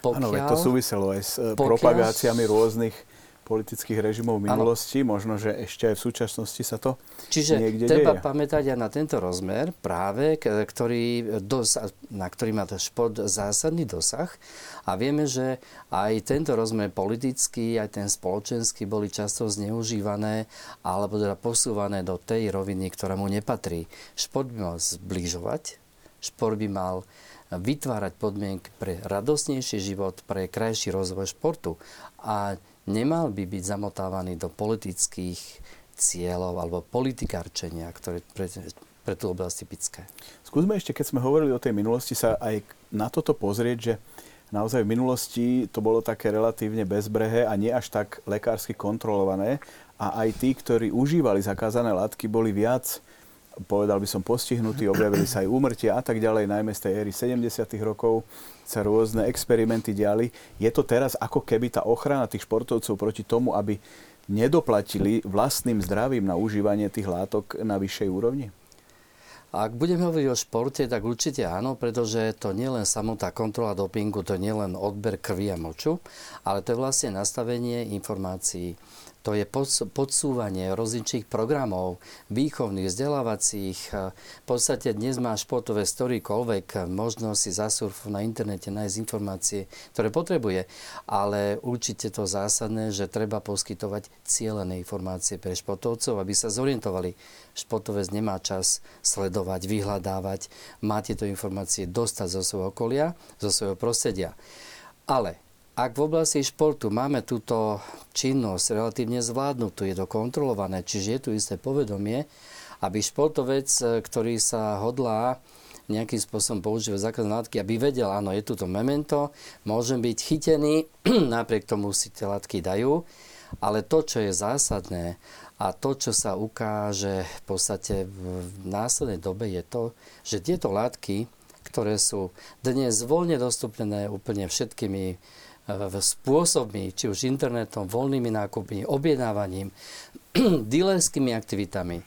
Áno, to súviselo aj s pokiaľ, propagáciami rôznych politických režimov v minulosti, ano. možno, že ešte aj v súčasnosti sa to Čiže niekde treba deje. pamätať aj na tento rozmer práve, ktorý dosa, na ktorý má šport zásadný dosah. A vieme, že aj tento rozmer politický, aj ten spoločenský boli často zneužívané alebo teda posúvané do tej roviny, ktorá mu nepatrí. Šport by mal zbližovať, šport by mal vytvárať podmienky pre radosnejší život, pre krajší rozvoj športu. A nemal by byť zamotávaný do politických cieľov alebo politikárčenia, ktoré pre, pre tú oblasť typické. Skúsme ešte, keď sme hovorili o tej minulosti, sa aj na toto pozrieť, že naozaj v minulosti to bolo také relatívne bezbrehé a nie až tak lekársky kontrolované a aj tí, ktorí užívali zakázané látky, boli viac povedal by som, postihnutí, objavili sa aj úmrtia a tak ďalej, najmä z tej éry 70. rokov sa rôzne experimenty diali. Je to teraz ako keby tá ochrana tých športovcov proti tomu, aby nedoplatili vlastným zdravím na užívanie tých látok na vyššej úrovni? Ak budeme hovoriť o športe, tak určite áno, pretože to nie len samotná kontrola dopingu, to nie len odber krvi a moču, ale to je vlastne nastavenie informácií to je podsúvanie rozličných programov, výchovných, vzdelávacích. V podstate dnes má športové ktorýkoľvek možnosť si zasurfovať na internete, nájsť informácie, ktoré potrebuje. Ale určite to zásadné, že treba poskytovať cieľené informácie pre športovcov, aby sa zorientovali. Športovec nemá čas sledovať, vyhľadávať, má tieto informácie dostať zo svojho okolia, zo svojho prostredia. Ale ak v oblasti športu máme túto činnosť relatívne zvládnutú, je to kontrolované, čiže je tu isté povedomie, aby športovec, e, ktorý sa hodlá nejakým spôsobom používať základné látky, aby vedel, áno, je tu to memento, môžem byť chytený, napriek tomu si tie látky dajú, ale to, čo je zásadné a to, čo sa ukáže v podstate v následnej dobe je to, že tieto látky, ktoré sú dnes voľne dostupné úplne všetkými spôsobmi, či už internetom, voľnými nákupmi, objednávaním, dealerskými aktivitami.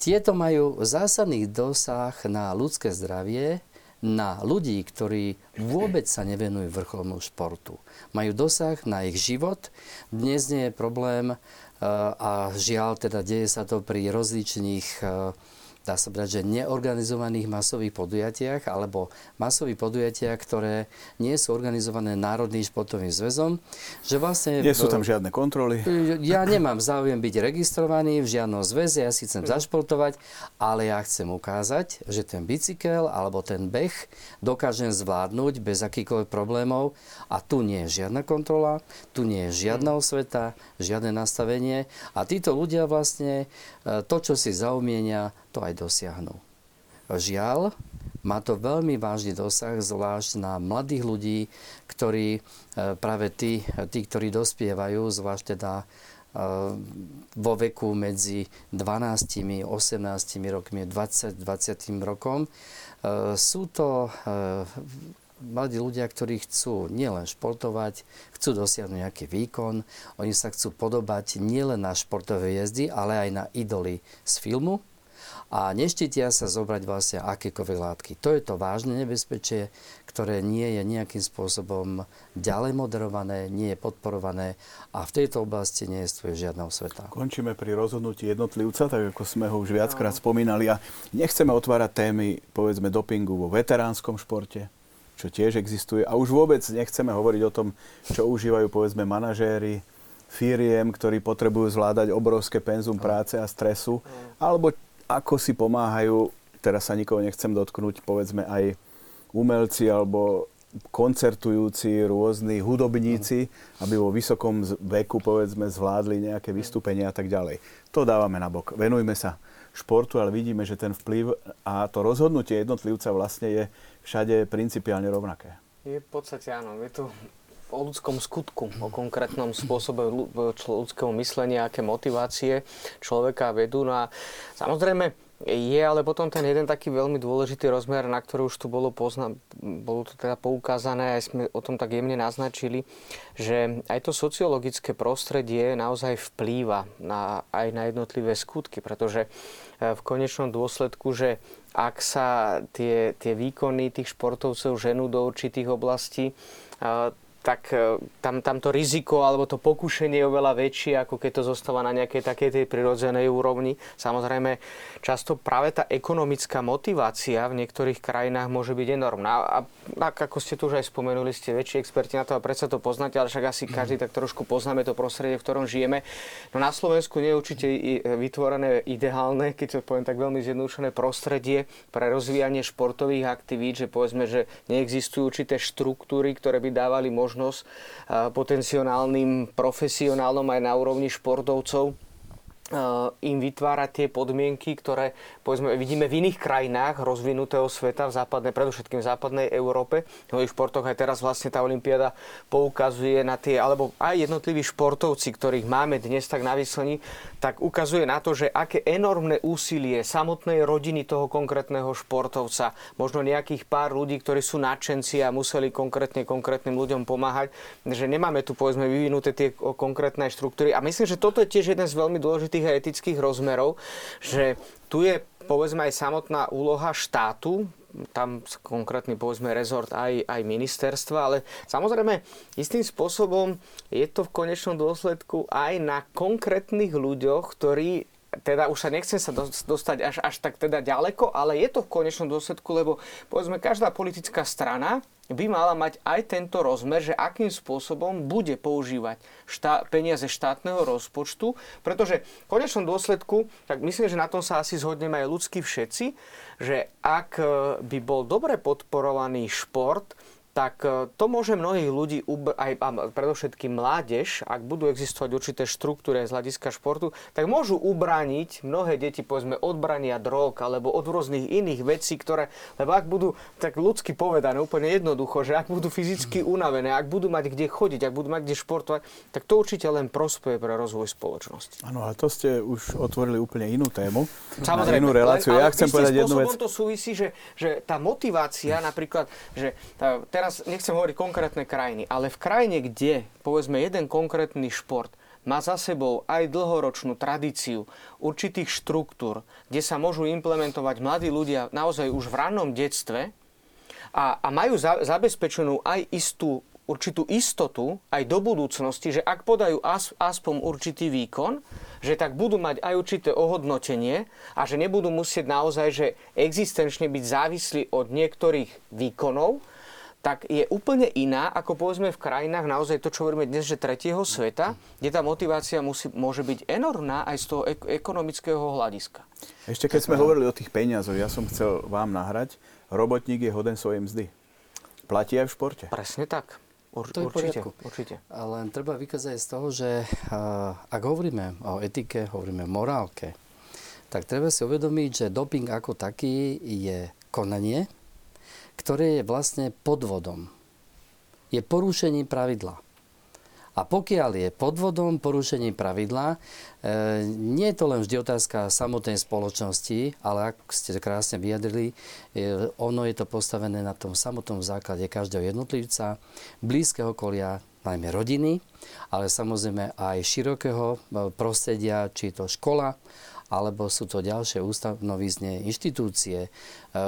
Tieto majú zásadný dosah na ľudské zdravie, na ľudí, ktorí vôbec sa nevenujú vrcholnú športu. Majú dosah na ich život. Dnes nie je problém a žiaľ, teda deje sa to pri rozličných dá sa brať, že neorganizovaných masových podujatiach alebo masových podujatiach, ktoré nie sú organizované Národným športovým zväzom. Že vlastne, nie sú tam žiadne kontroly. Ja nemám záujem byť registrovaný v žiadnom zväze, ja si chcem zašportovať, ale ja chcem ukázať, že ten bicykel alebo ten beh dokážem zvládnuť bez akýchkoľvek problémov a tu nie je žiadna kontrola, tu nie je žiadna osveta, žiadne nastavenie a títo ľudia vlastne e, to, čo si zaumienia, to aj dosiahnu. Žiaľ, má to veľmi vážny dosah, zvlášť na mladých ľudí, ktorí e, práve tí, tí ktorí dospievajú, zvlášť teda e, vo veku medzi 12, 18 rokmi, 20, 20 rokom. Sú to mladí ľudia, ktorí chcú nielen športovať, chcú dosiahnuť nejaký výkon, oni sa chcú podobať nielen na športové jezdy, ale aj na idoly z filmu a neštítia sa zobrať vlastne akékoľvek látky. To je to vážne nebezpečie, ktoré nie je nejakým spôsobom ďalej moderované, nie je podporované a v tejto oblasti nie je žiadna osveta. Končíme pri rozhodnutí jednotlivca, tak ako sme ho už viackrát no. spomínali a nechceme otvárať témy, povedzme, dopingu vo veteránskom športe, čo tiež existuje. A už vôbec nechceme hovoriť o tom, čo užívajú povedzme manažéri firiem, ktorí potrebujú zvládať obrovské penzum práce a stresu, alebo ako si pomáhajú, teraz sa nikoho nechcem dotknúť, povedzme aj umelci alebo koncertujúci, rôzni hudobníci, aby vo vysokom veku, povedzme, zvládli nejaké vystúpenia a tak ďalej. To dávame na bok. Venujme sa športu, ale vidíme, že ten vplyv a to rozhodnutie jednotlivca vlastne je všade principiálne rovnaké. Je v podstate áno. Je to o ľudskom skutku, o konkrétnom spôsobe ľudského myslenia, aké motivácie človeka vedú. No a samozrejme, je ale potom ten jeden taký veľmi dôležitý rozmer, na ktorý už tu bolo, pozna- bolo to teda poukázané, aj sme o tom tak jemne naznačili, že aj to sociologické prostredie naozaj vplýva na, aj na jednotlivé skutky, pretože e, v konečnom dôsledku, že ak sa tie, tie výkony tých športovcov ženú do určitých oblastí, e, tak e, tam, tam to riziko alebo to pokušenie je oveľa väčšie, ako keď to zostáva na nejakej takej tej prirodzenej úrovni. Samozrejme, často práve tá ekonomická motivácia v niektorých krajinách môže byť enormná. A, a ako ste tu už aj spomenuli, ste väčší experti na to a predsa to poznáte, ale však asi každý tak trošku poznáme to prostredie, v ktorom žijeme. No na Slovensku nie je určite vytvorené ideálne, keď to poviem tak veľmi zjednodušené prostredie pre rozvíjanie športových aktivít, že povedzme, že neexistujú určité štruktúry, ktoré by dávali možnosť možnosť potenciálnym profesionálom aj na úrovni športovcov im vytvárať tie podmienky, ktoré povedzme, vidíme v iných krajinách rozvinutého sveta, v západnej, predovšetkým v západnej Európe. V športoch aj teraz vlastne tá Olympiáda poukazuje na tie, alebo aj jednotliví športovci, ktorých máme dnes tak na vyslení, tak ukazuje na to, že aké enormné úsilie samotnej rodiny toho konkrétneho športovca, možno nejakých pár ľudí, ktorí sú nadšenci a museli konkrétne konkrétnym ľuďom pomáhať, že nemáme tu povedzme vyvinuté tie konkrétne štruktúry. A myslím, že toto je tiež jeden z veľmi dôležitých a etických rozmerov, že tu je povedzme aj samotná úloha štátu, tam konkrétny povedzme rezort aj, aj ministerstva, ale samozrejme istým spôsobom je to v konečnom dôsledku aj na konkrétnych ľuďoch, ktorí teda už sa nechcem sa dostať až, až tak teda ďaleko, ale je to v konečnom dôsledku, lebo povedzme každá politická strana by mala mať aj tento rozmer, že akým spôsobom bude používať štá, peniaze štátneho rozpočtu, pretože v konečnom dôsledku, tak myslím, že na tom sa asi zhodneme aj ľudskí všetci, že ak e, by bol dobre podporovaný šport, tak e, to môže mnohých ľudí, aj a predovšetkým mládež, ak budú existovať určité štruktúry z hľadiska športu, tak môžu ubrániť mnohé deti, povedzme, od brania drog alebo od rôznych iných vecí, ktoré, lebo ak budú, tak ľudsky povedané, úplne jednoducho, že ak budú fyzicky unavené, ak budú mať kde chodiť, ak budú mať kde športovať, tak to určite len prospeje pre rozvoj spoločnosti. Áno, a to ste už otvorili úplne inú tému, Samozrejme, inú reláciu. Len, ja chcem povedať jednu vec. to súvisí, že, že tá motivácia napríklad, že tá, teraz teraz nechcem hovoriť konkrétne krajiny, ale v krajine, kde povedzme jeden konkrétny šport má za sebou aj dlhoročnú tradíciu určitých štruktúr, kde sa môžu implementovať mladí ľudia naozaj už v rannom detstve a, a majú za, zabezpečenú aj istú určitú istotu aj do budúcnosti, že ak podajú as, aspoň určitý výkon, že tak budú mať aj určité ohodnotenie a že nebudú musieť naozaj že existenčne byť závislí od niektorých výkonov, tak je úplne iná, ako povedzme v krajinách naozaj to, čo hovoríme dnes, že tretieho sveta, kde tá motivácia musí, môže byť enormná aj z toho ek- ekonomického hľadiska. Ešte keď sme hovorili o tých peniazoch, ja som chcel vám nahrať, robotník je hoden svojej mzdy. Platí aj v športe. Presne tak. Ur, to je určite, určite. Ale treba vykázať z toho, že uh, ak hovoríme o etike, hovoríme o morálke, tak treba si uvedomiť, že doping ako taký je konanie, ktoré je vlastne podvodom. Je porušením pravidla. A pokiaľ je podvodom, porušením pravidla, e, nie je to len vždy otázka samotnej spoločnosti, ale ako ste krásne vyjadrili, e, ono je to postavené na tom samotnom základe každého jednotlivca, blízkeho okolia, najmä rodiny, ale samozrejme aj širokého e, prostredia, či to škola, alebo sú to ďalšie ústavnovizne inštitúcie, e,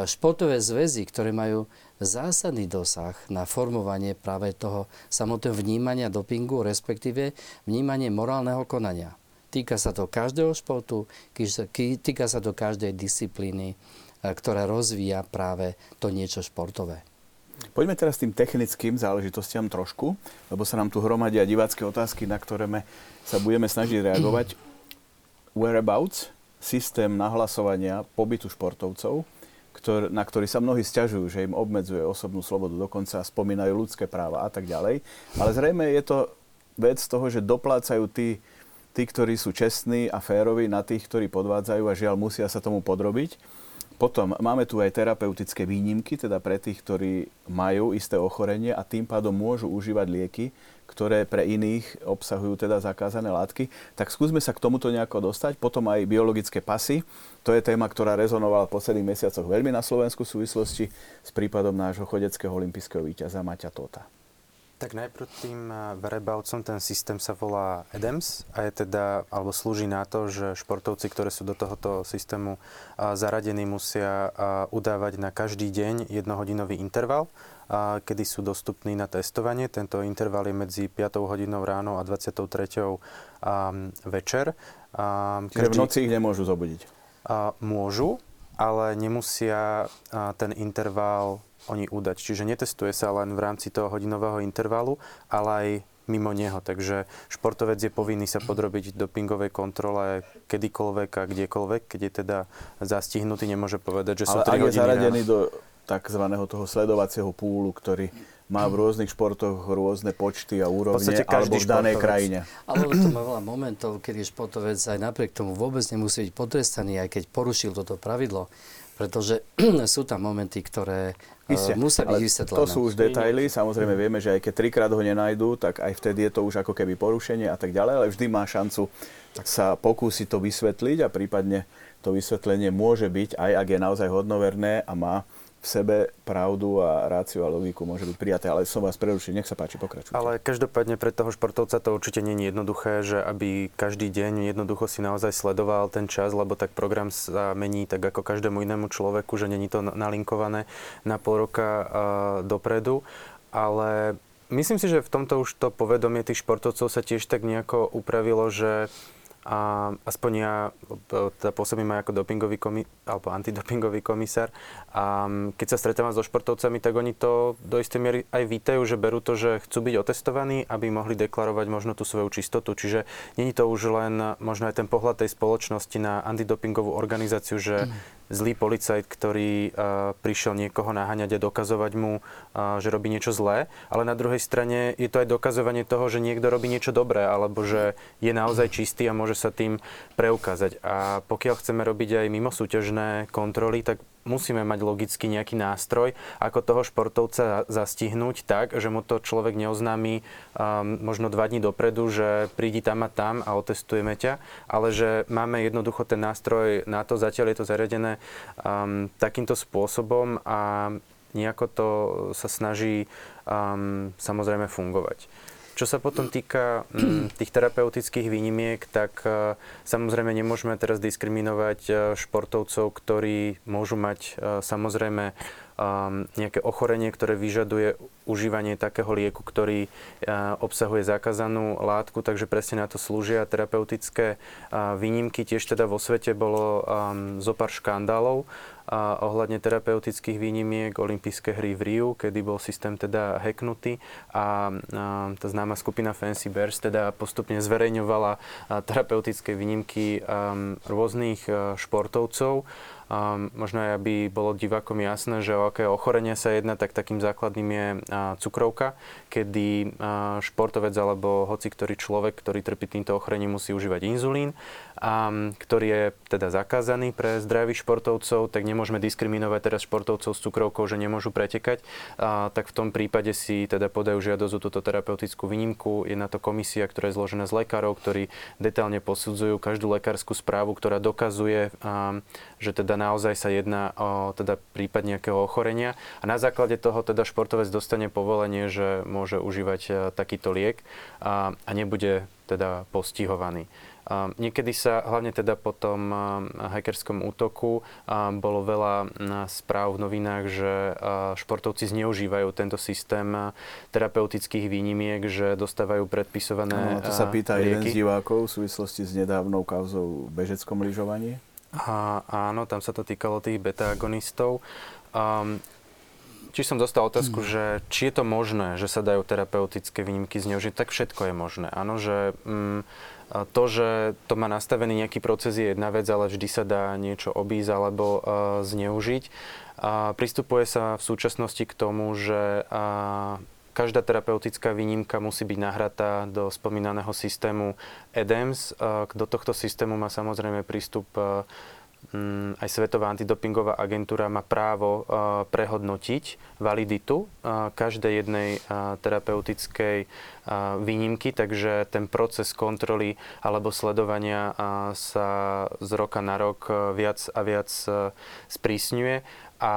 športové zväzy, ktoré majú zásadný dosah na formovanie práve toho samotného vnímania dopingu, respektíve vnímanie morálneho konania. Týka sa to každého športu, týka sa to každej disciplíny, e, ktorá rozvíja práve to niečo športové. Poďme teraz tým technickým záležitostiam trošku, lebo sa nám tu hromadia divácké otázky, na ktoré sa budeme snažiť reagovať whereabouts, systém nahlasovania pobytu športovcov, ktor, na ktorý sa mnohí stiažujú, že im obmedzuje osobnú slobodu, dokonca spomínajú ľudské práva a tak ďalej. Ale zrejme je to vec toho, že doplácajú tí, tí, ktorí sú čestní a féroví na tých, ktorí podvádzajú a žiaľ musia sa tomu podrobiť. Potom máme tu aj terapeutické výnimky, teda pre tých, ktorí majú isté ochorenie a tým pádom môžu užívať lieky, ktoré pre iných obsahujú teda zakázané látky. Tak skúsme sa k tomuto nejako dostať. Potom aj biologické pasy. To je téma, ktorá rezonovala v posledných mesiacoch veľmi na Slovensku v súvislosti s prípadom nášho chodeckého olympijského víťaza Maťa Tota. Tak najprv tým whereabouts ten systém sa volá EDEMS a je teda, alebo slúži na to, že športovci, ktoré sú do tohoto systému zaradení, musia udávať na každý deň jednohodinový interval kedy sú dostupní na testovanie. Tento interval je medzi 5 hodinou ráno a 23. Um, večer. Každý... Čiže v noci ich nemôžu zobudiť? Môžu, ale nemusia ten interval oni udať. Čiže netestuje sa len v rámci toho hodinového intervalu, ale aj mimo neho. Takže športovec je povinný sa podrobiť dopingovej kontrole kedykoľvek a kdekoľvek, keď je teda zastihnutý, nemôže povedať, že sú Ale 3 hodiny je zaradený ráno. do tzv. toho sledovacieho púlu, ktorý má v rôznych športoch rôzne počty a úrovne, alebo v danej športovec. krajine. Ale to má veľa momentov, kedy športovec aj napriek tomu vôbec nemusí byť potrestaný, aj keď porušil toto pravidlo, pretože sú tam momenty, ktoré uh, musia byť vysvetlené. To sú už detaily, samozrejme vieme, že aj keď trikrát ho nenajdú, tak aj vtedy je to už ako keby porušenie a tak ďalej, ale vždy má šancu sa pokúsiť to vysvetliť a prípadne to vysvetlenie môže byť, aj ak je naozaj hodnoverné a má v sebe pravdu a ráciu a logiku môže byť prijaté, ale som vás prerušil, nech sa páči, pokračujte. Ale každopádne pre toho športovca to určite nie je jednoduché, že aby každý deň jednoducho si naozaj sledoval ten čas, lebo tak program sa mení tak ako každému inému človeku, že není to nalinkované na pol roka uh, dopredu, ale myslím si, že v tomto už to povedomie tých športovcov sa tiež tak nejako upravilo, že a aspoň ja teda pôsobím aj ako dopingový komi- alebo antidopingový komisár. A keď sa stretávam so športovcami, tak oni to do istej miery aj vítajú, že berú to, že chcú byť otestovaní, aby mohli deklarovať možno tú svoju čistotu. Čiže není to už len možno aj ten pohľad tej spoločnosti na antidopingovú organizáciu, že mm zlý policajt, ktorý prišiel niekoho naháňať a dokazovať mu, že robí niečo zlé, ale na druhej strane je to aj dokazovanie toho, že niekto robí niečo dobré, alebo že je naozaj čistý a môže sa tým preukázať. A pokiaľ chceme robiť aj mimosúťažné kontroly, tak musíme mať logicky nejaký nástroj, ako toho športovca zastihnúť tak, že mu to človek neoznámi um, možno dva dní dopredu, že prídi tam a tam a otestujeme ťa, ale že máme jednoducho ten nástroj na to, zatiaľ je to zariadené um, takýmto spôsobom a nejako to sa snaží um, samozrejme fungovať. Čo sa potom týka mm, tých terapeutických výnimiek, tak e, samozrejme nemôžeme teraz diskriminovať e, športovcov, ktorí môžu mať e, samozrejme um, nejaké ochorenie, ktoré vyžaduje užívanie takého lieku, ktorý obsahuje zakázanú látku, takže presne na to slúžia terapeutické výnimky. Tiež teda vo svete bolo um, zo pár škandálov a ohľadne terapeutických výnimiek olympijské hry v Riu, kedy bol systém teda hacknutý a, tá známa skupina Fancy Bears teda postupne zverejňovala terapeutické výnimky um, rôznych uh, športovcov. Um, možno aj aby bolo divákom jasné, že o aké ochorenie sa jedná, tak takým základným je cukrovka, kedy športovec alebo hoci ktorý človek, ktorý trpí týmto ochorením, musí užívať inzulín, um, ktorý je teda zakázaný pre zdravých športovcov, tak nemôžeme diskriminovať teraz športovcov s cukrovkou, že nemôžu pretekať. Uh, tak v tom prípade si teda podajú žiadosť o túto terapeutickú výnimku. Je na to komisia, ktorá je zložená z lekárov, ktorí detálne posudzujú každú lekárskú správu, ktorá dokazuje, um, že teda naozaj sa jedná o teda prípad nejakého ochorenia a na základe toho teda športovec dostane povolenie, že môže užívať takýto liek a, a nebude teda postihovaný. A niekedy sa, hlavne teda po tom e, hackerskom útoku, bolo veľa správ v novinách, že športovci zneužívajú tento systém terapeutických výnimiek, že dostávajú predpisované no, To sa pýta lieky. jeden z divákov v súvislosti s nedávnou kauzou v bežeckom lyžovaní. A, áno, tam sa to týkalo tých beta-agonistov. Um, či som dostal otázku, mm. že či je to možné, že sa dajú terapeutické výnimky zneužiť, tak všetko je možné. Áno, že um, to, že to má nastavený nejaký proces je jedna vec, ale vždy sa dá niečo obísť alebo uh, zneužiť. A pristupuje sa v súčasnosti k tomu, že uh, Každá terapeutická výnimka musí byť nahratá do spomínaného systému EDEMS. Do tohto systému má samozrejme prístup mm, aj Svetová antidopingová agentúra má právo e, prehodnotiť validitu e, každej jednej terapeutickej výnimky, takže ten proces kontroly alebo sledovania sa z roka na rok viac a viac sprísňuje. A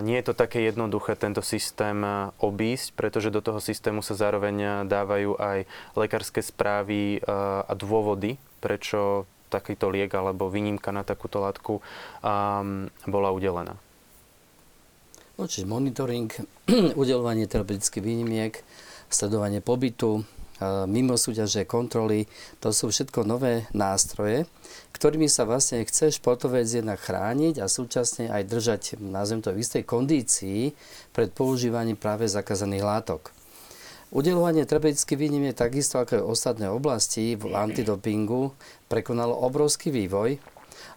nie je to také jednoduché tento systém obísť, pretože do toho systému sa zároveň dávajú aj lekárske správy a dôvody, prečo takýto liek alebo výnimka na takúto látku um, bola udelená. No, čiže monitoring, udelovanie terapeutických výnimiek, sledovanie pobytu, mimo súťaže, kontroly, to sú všetko nové nástroje, ktorými sa vlastne chce športovec jednak chrániť a súčasne aj držať, nazvem to, v istej kondícii pred používaním práve zakázaných látok. Udelovanie terapeutických výnimiek takisto ako aj ostatné oblasti v antidopingu prekonalo obrovský vývoj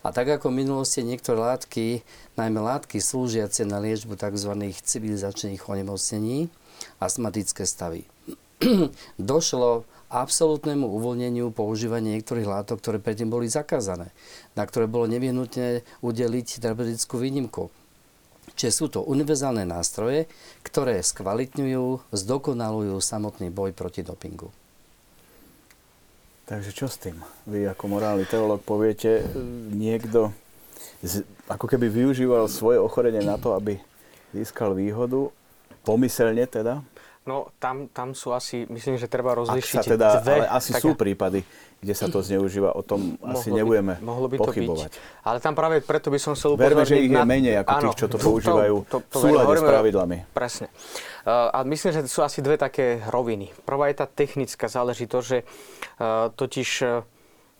a tak ako v minulosti niektoré látky, najmä látky slúžiace na liečbu tzv. civilizačných onemocnení, astmatické stavy. došlo absolútnemu uvoľneniu používania niektorých látok, ktoré predtým boli zakázané, na ktoré bolo nevyhnutné udeliť terapeutickú výnimku. Čiže sú to univerzálne nástroje, ktoré skvalitňujú, zdokonalujú samotný boj proti dopingu. Takže čo s tým? Vy ako morálny teológ poviete, niekto z, ako keby využíval svoje ochorenie na to, aby získal výhodu, pomyselne teda, No, tam, tam sú asi, myslím, že treba rozlišiť sa teda, dve. Ale asi také... sú prípady, kde sa to zneužíva, o tom mohlo asi nebudeme by, mohlo by to pochybovať. Byť. Ale tam práve preto by som chcel upozorniť... Verme, že ich je menej ako áno, tých, čo to používajú to, to, to v súlade s pravidlami. Presne. Uh, a myslím, že sú asi dve také roviny. Prvá je tá technická záležitosť, že uh, totiž uh,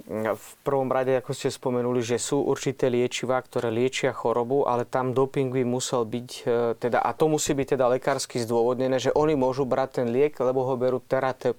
v prvom rade, ako ste spomenuli, že sú určité liečivá, ktoré liečia chorobu, ale tam doping by musel byť, e, teda, a to musí byť teda lekársky zdôvodnené, že oni môžu brať ten liek, lebo ho berú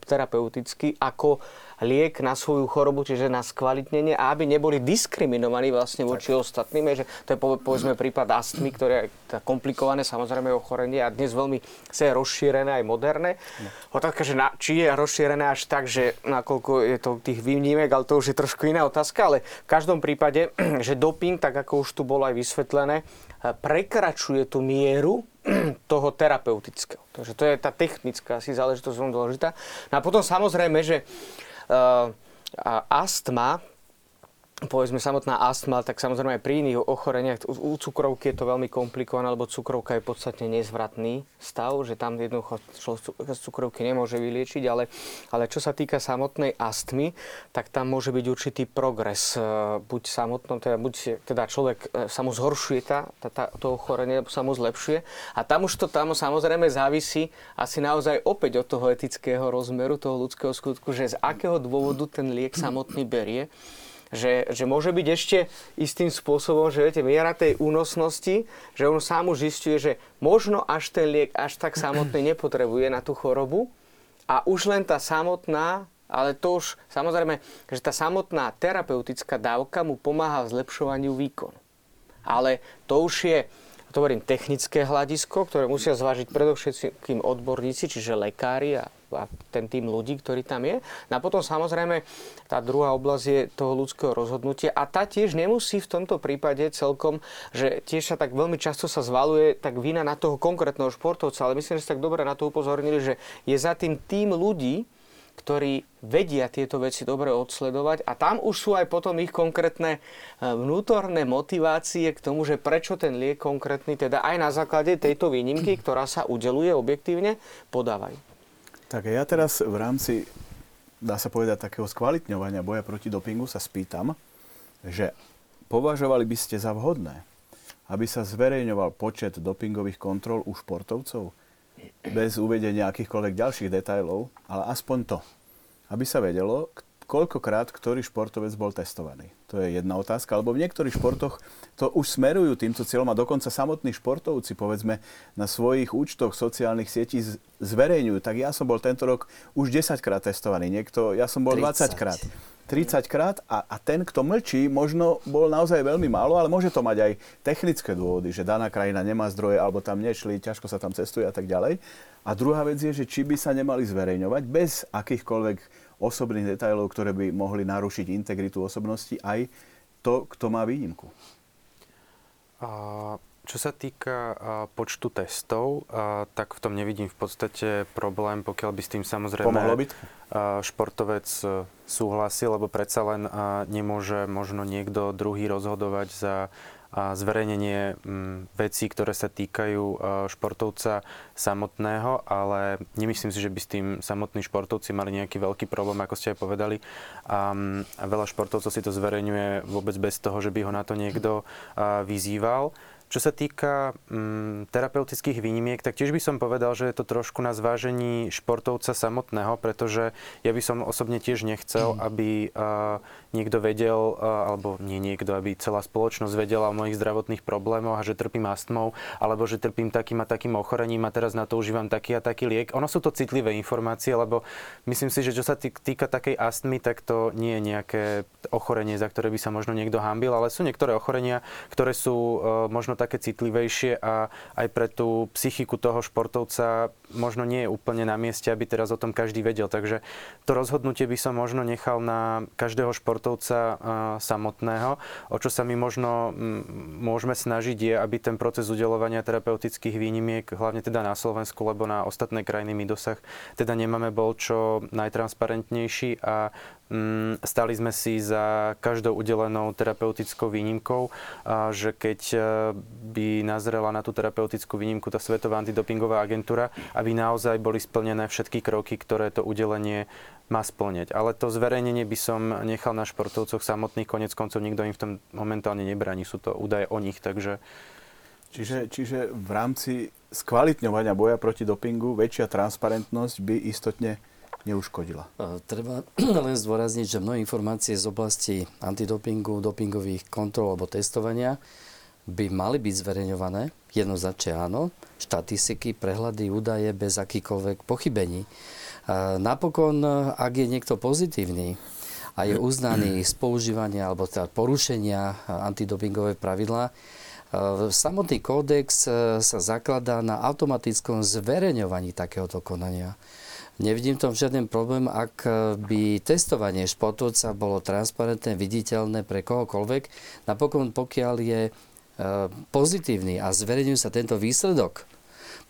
terapeuticky ako liek na svoju chorobu, čiže na skvalitnenie a aby neboli diskriminovaní vlastne voči tak. ostatným. Že to je povedzme prípad astmy, ktoré je komplikované samozrejme ochorenie a dnes veľmi sa je rozšírené aj moderné. No. Otázka, že na, či je rozšírené až tak, že nakoľko je to tých výnimiek, ale to už je trošku iná otázka, ale v každom prípade, že doping, tak ako už tu bolo aj vysvetlené, prekračuje tú mieru toho terapeutického. Takže to je tá technická asi záležitosť veľmi dôležitá. No a potom samozrejme, že uh, astma povedzme samotná astma, tak samozrejme aj pri iných ochoreniach, u cukrovky je to veľmi komplikované, lebo cukrovka je podstatne nezvratný stav, že tam jednoducho z cukrovky nemôže vyliečiť, ale, ale čo sa týka samotnej astmy, tak tam môže byť určitý progres. E, buď samotno, teda, buď teda človek e, sa mu zhoršuje tá, tá, tá, to ochorenie, sa mu zlepšuje. A tam už to tam samozrejme závisí asi naozaj opäť od toho etického rozmeru, toho ľudského skutku, že z akého dôvodu ten liek samotný berie že, že môže byť ešte istým spôsobom, že viete, miera tej únosnosti, že on sám už zistuje, že možno až ten liek až tak samotný nepotrebuje na tú chorobu a už len tá samotná, ale to už samozrejme, že tá samotná terapeutická dávka mu pomáha v zlepšovaniu výkonu. Ale to už je, to hovorím, technické hľadisko, ktoré musia zvážiť predovšetkým odborníci, čiže lekári a a ten tým ľudí, ktorý tam je. No a potom samozrejme tá druhá oblasť je toho ľudského rozhodnutia a tá tiež nemusí v tomto prípade celkom, že tiež sa tak veľmi často sa zvaluje tak vina na toho konkrétneho športovca, ale myslím, že ste tak dobre na to upozornili, že je za tým tým ľudí, ktorí vedia tieto veci dobre odsledovať a tam už sú aj potom ich konkrétne e, vnútorné motivácie k tomu, že prečo ten liek konkrétny, teda aj na základe tejto výnimky, ktorá sa udeluje objektívne, podávajú. Tak ja teraz v rámci, dá sa povedať, takého skvalitňovania boja proti dopingu sa spýtam, že považovali by ste za vhodné, aby sa zverejňoval počet dopingových kontrol u športovcov bez uvedenia akýchkoľvek ďalších detajlov, ale aspoň to, aby sa vedelo, koľkokrát ktorý športovec bol testovaný. To je jedna otázka, lebo v niektorých športoch to už smerujú týmto cieľom a dokonca samotní športovci, povedzme, na svojich účtoch sociálnych sietí zverejňujú. Tak ja som bol tento rok už 10 krát testovaný, niekto, ja som bol 30 krát. 30 krát a, a ten, kto mlčí, možno bol naozaj veľmi málo, ale môže to mať aj technické dôvody, že daná krajina nemá zdroje, alebo tam nešli, ťažko sa tam cestuje a tak ďalej. A druhá vec je, že či by sa nemali zverejňovať bez akýchkoľvek osobných detailov, ktoré by mohli narušiť integritu osobnosti, aj to, kto má výnimku. A čo sa týka počtu testov, tak v tom nevidím v podstate problém, pokiaľ by s tým samozrejme byť? športovec e, súhlasil, lebo predsa len nemôže možno niekto druhý rozhodovať za a zverejnenie mm, vecí, ktoré sa týkajú e, športovca samotného, ale nemyslím si, že by s tým samotní športovci mali nejaký veľký problém, ako ste aj povedali. A, a veľa športovcov si to zverejňuje vôbec bez toho, že by ho na to niekto vyzýval. Čo sa týka mm, terapeutických výnimiek, tak tiež by som povedal, že je to trošku na zvážení športovca samotného, pretože ja by som osobne tiež nechcel, mm. aby uh, niekto vedel, uh, alebo nie niekto, aby celá spoločnosť vedela o mojich zdravotných problémoch a že trpím astmou, alebo že trpím takým a takým ochorením a teraz na to užívam taký a taký liek. Ono sú to citlivé informácie, lebo myslím si, že čo sa týka takej astmy, tak to nie je nejaké ochorenie, za ktoré by sa možno niekto hambil, ale sú niektoré ochorenia, ktoré sú uh, možno také citlivejšie a aj pre tú psychiku toho športovca možno nie je úplne na mieste, aby teraz o tom každý vedel. Takže to rozhodnutie by som možno nechal na každého športovca samotného. O čo sa my možno môžeme snažiť je, aby ten proces udelovania terapeutických výnimiek, hlavne teda na Slovensku, lebo na ostatné krajiny my dosah teda nemáme, bol čo najtransparentnejší a stali sme si za každou udelenou terapeutickou výnimkou, že keď e, by nazrela na tú terapeutickú výnimku tá Svetová antidopingová agentúra, aby naozaj boli splnené všetky kroky, ktoré to udelenie má splňať. Ale to zverejnenie by som nechal na športovcoch samotných, konec koncov nikto im v tom momentálne nebráni, sú to údaje o nich, takže... Čiže, čiže v rámci skvalitňovania boja proti dopingu väčšia transparentnosť by istotne neuškodila. Treba len zdôrazniť, že mnohé informácie z oblasti antidopingu, dopingových kontrol alebo testovania by mali byť zverejňované. Jednoznačne áno. Štatistiky, prehľady, údaje bez akýkoľvek pochybení. Napokon, ak je niekto pozitívny a je uznaný z používania alebo teda porušenia antidopingové pravidla, samotný kódex sa zakladá na automatickom zverejňovaní takéhoto konania. Nevidím tom žiaden problém, ak by testovanie športovca bolo transparentné, viditeľné pre kohokoľvek. Napokon, pokiaľ je e, pozitívny a zverejňuje sa tento výsledok,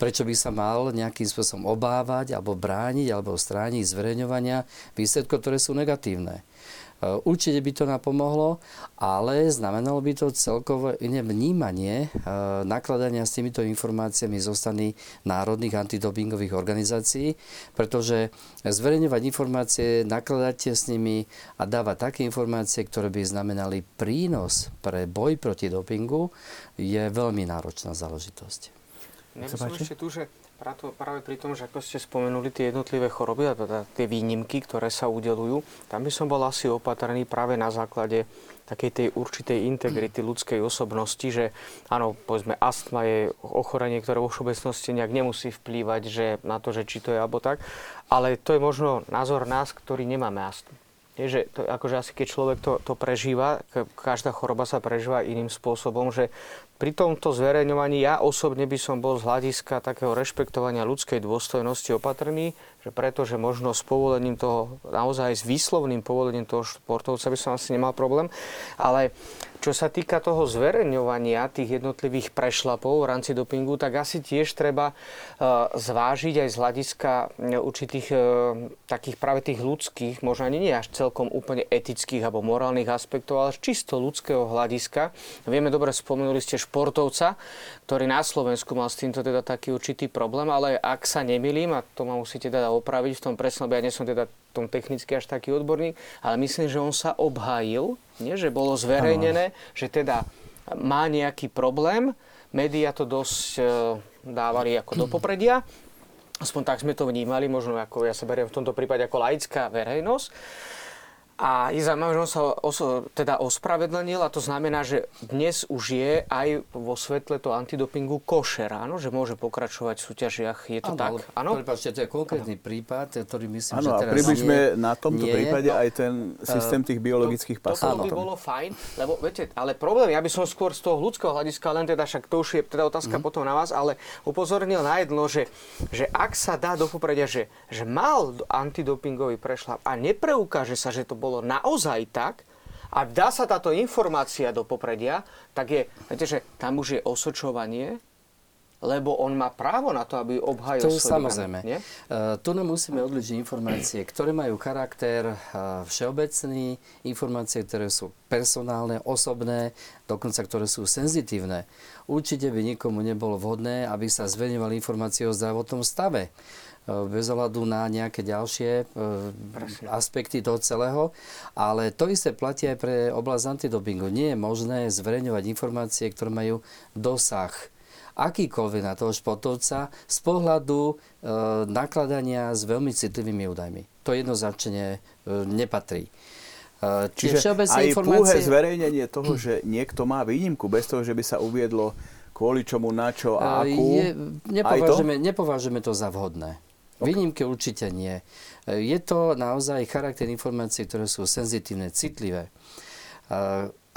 prečo by sa mal nejakým spôsobom obávať alebo brániť alebo strániť zverejňovania výsledkov, ktoré sú negatívne. Určite by to napomohlo, ale znamenalo by to celkové iné vnímanie nakladania s týmito informáciami zo strany národných antidopingových organizácií, pretože zverejňovať informácie, nakladať s nimi a dávať také informácie, ktoré by znamenali prínos pre boj proti dopingu, je veľmi náročná záležitosť. Som ešte tu, že práve pri tom, že ako ste spomenuli tie jednotlivé choroby a teda tie výnimky, ktoré sa udelujú, tam by som bol asi opatrný práve na základe takej tej určitej integrity ľudskej osobnosti, že áno, povedzme, astma je ochorenie, ktoré vo všeobecnosti nejak nemusí vplývať že na to, že či to je alebo tak, ale to je možno názor nás, ktorí nemáme astmu. Je, že to, akože asi keď človek to, to prežíva, každá choroba sa prežíva iným spôsobom, že pri tomto zverejňovaní ja osobne by som bol z hľadiska takého rešpektovania ľudskej dôstojnosti opatrný, že pretože možno s povolením toho, naozaj s výslovným povolením toho športovca by som asi nemal problém, ale čo sa týka toho zverejňovania tých jednotlivých prešlapov v rámci dopingu, tak asi tiež treba uh, zvážiť aj z hľadiska určitých uh, takých práve tých ľudských, možno ani nie až celkom úplne etických alebo morálnych aspektov, ale čisto ľudského hľadiska. Vieme dobre, spomenuli ste športovca, ktorý na Slovensku mal s týmto teda taký určitý problém, ale ak sa nemilím, a to ma musíte teda opraviť v tom presnom, ja nie som teda tom technicky až taký odborník, ale myslím, že on sa obhájil, nie? že bolo zverejnené, ano. že teda má nejaký problém, médiá to dosť e, dávali ako do popredia, aspoň tak sme to vnímali, možno ako ja sa beriem v tomto prípade ako laická verejnosť. A je zaujímavé, že on sa oso, teda ospravedlnil a to znamená, že dnes už je aj vo svetle to antidopingu košer, áno, že môže pokračovať v súťažiach. Je to ano, tak? Áno, Prepačte, to je konkrétny ano. prípad, ktorý myslím, ano, že teraz približme nie, na tomto nie, prípade no, aj ten systém tých biologických pasov. To, to by bolo fajn, lebo viete, ale problém, ja by som skôr z toho ľudského hľadiska, len teda však to už je teda otázka mm. potom na vás, ale upozornil na jedno, že, že ak sa dá do popredia, že, že mal antidopingový prešlap a nepreukáže sa, že to bolo bolo naozaj tak, a dá sa táto informácia do popredia, tak je, viete, že tam už je osočovanie, lebo on má právo na to, aby obhajil To samozrejme. Nie? Uh, tu nám musíme odličiť informácie, ktoré majú charakter uh, všeobecný, informácie, ktoré sú personálne, osobné, dokonca ktoré sú senzitívne. Určite by nikomu nebolo vhodné, aby sa zverejňovali informácie o zdravotnom stave. E, bez ohľadu na nejaké ďalšie e, aspekty toho celého. Ale to isté platí aj pre oblasť antidopingu. Nie je možné zverejňovať informácie, ktoré majú dosah akýkoľvek na toho športovca z pohľadu e, nakladania s veľmi citlivými údajmi. To jednoznačne e, nepatrí. E, Čiže aj informácie... zverejnenie toho, že niekto má výnimku, bez toho, že by sa uviedlo kvôli čomu, na čo a akú, je, nepovažujeme, to? nepovažujeme to za vhodné. Výnimky určite nie. Je to naozaj charakter informácií, ktoré sú senzitívne, citlivé.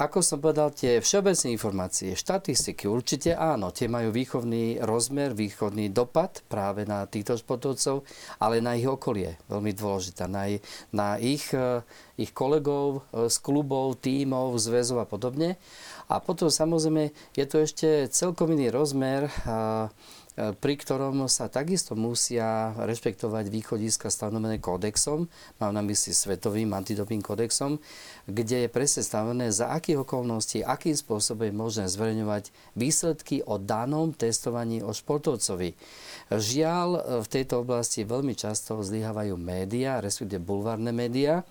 Ako som povedal, tie všeobecné informácie, štatistiky určite áno, tie majú výchovný rozmer, výchovný dopad práve na týchto športovcov, ale na ich okolie, veľmi dôležité, na, na ich, e, ich kolegov e, z klubov, tímov, zväzov a podobne. A potom samozrejme je to ešte celkom iný rozmer E, pri ktorom sa takisto musia rešpektovať východiska stanovené kódexom, mám na mysli svetovým antidoping kódexom, kde je presne stanovené, za akých okolností, akým spôsobom je možné zverejňovať výsledky o danom testovaní o športovcovi. Žiaľ, v tejto oblasti veľmi často zlyhávajú médiá, respektíve bulvárne médiá,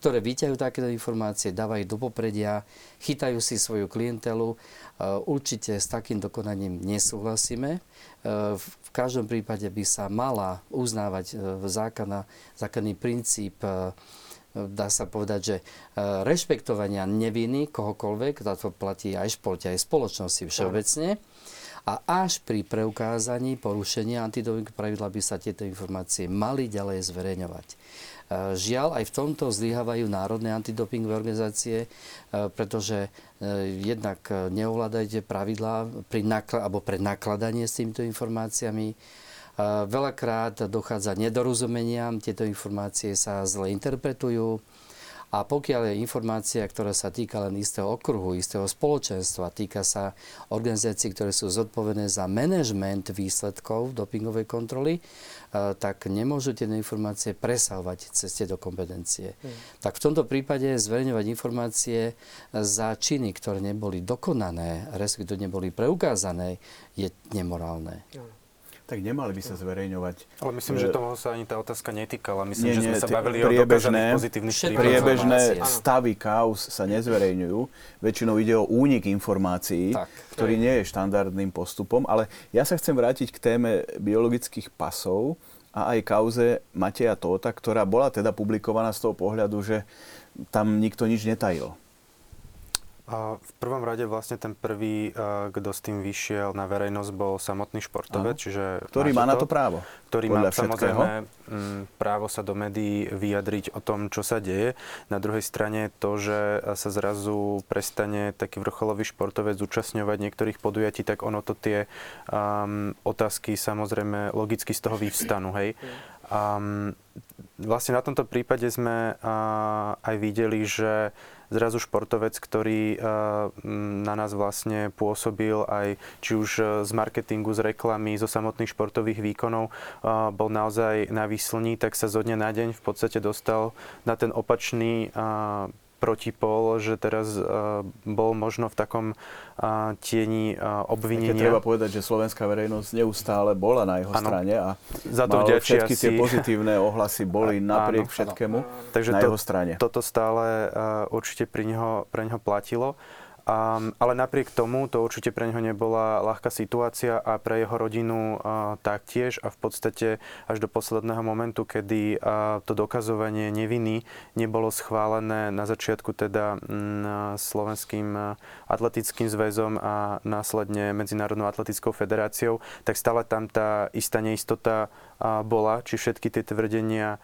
ktoré vyťahujú takéto informácie, dávajú do popredia, chytajú si svoju klientelu. E, určite s takým dokonaním nesúhlasíme. E, v každom prípade by sa mala uznávať e, zákona, zákonný princíp dá sa povedať, že rešpektovania neviny kohokoľvek, to platí aj športe, aj spoločnosti všeobecne. A až pri preukázaní porušenia antidopingových pravidla by sa tieto informácie mali ďalej zverejňovať. Žiaľ, aj v tomto zlyhávajú národné antidopingové organizácie, e, pretože e, jednak neovládajú pravidlá pri nakl- alebo pre nakladanie s týmito informáciami. E, veľakrát dochádza nedorozumeniam, tieto informácie sa zle interpretujú A pokiaľ je informácia, ktorá sa týka len istého okruhu, istého spoločenstva, týka sa organizácií, ktoré sú zodpovedné za manažment výsledkov dopingovej kontroly, eh, tak nemôžu tie informácie presahovať cez tieto kompetencie. Hmm. Tak v tomto prípade zverejňovať informácie za činy, ktoré neboli dokonané, respektíve neboli preukázané, je nemorálne. Hmm tak nemali by sa zverejňovať. Ale myslím, že toho sa ani tá otázka netýkala. Myslím, nie, že sme sa bavili o dokázaných pozitívnych Priebežné stavy kauz sa nezverejňujú. Väčšinou ide o únik informácií, tak. ktorý nie je štandardným postupom. Ale ja sa chcem vrátiť k téme biologických pasov a aj kauze Mateja Tóta, ktorá bola teda publikovaná z toho pohľadu, že tam nikto nič netajil. V prvom rade vlastne ten prvý, kto s tým vyšiel na verejnosť, bol samotný športovec, Aha. čiže... Ktorý má to, na to právo. Ktorý má samozrejme mm, právo sa do médií vyjadriť o tom, čo sa deje. Na druhej strane to, že sa zrazu prestane taký vrcholový športovec zúčastňovať niektorých podujatí, tak ono to tie um, otázky samozrejme logicky z toho vyvstanú, hej. Um, vlastne na tomto prípade sme uh, aj videli, že zrazu športovec, ktorý eh, na nás vlastne pôsobil aj či už eh, z marketingu, z reklamy, zo samotných športových výkonov, eh, bol naozaj na výslní, tak sa zo dňa na deň v podstate dostal na ten opačný protipol, že teraz uh, bol možno v takom uh, tieni uh, obvinenia. Keď treba povedať, že slovenská verejnosť neustále bola na jeho ano. strane a Za to mal všetky si... tie pozitívne ohlasy boli napriek ano, všetkému. Takže na to, jeho strane. Toto stále uh, určite pri neho, pre neho platilo. Um, ale napriek tomu to určite pre neho nebola ľahká situácia a pre jeho rodinu uh, taktiež a v podstate až do posledného momentu, kedy uh, to dokazovanie neviny nebolo schválené na začiatku teda um, Slovenským atletickým zväzom a následne Medzinárodnou atletickou federáciou, tak stále tam tá istá neistota bola, či všetky tie tvrdenia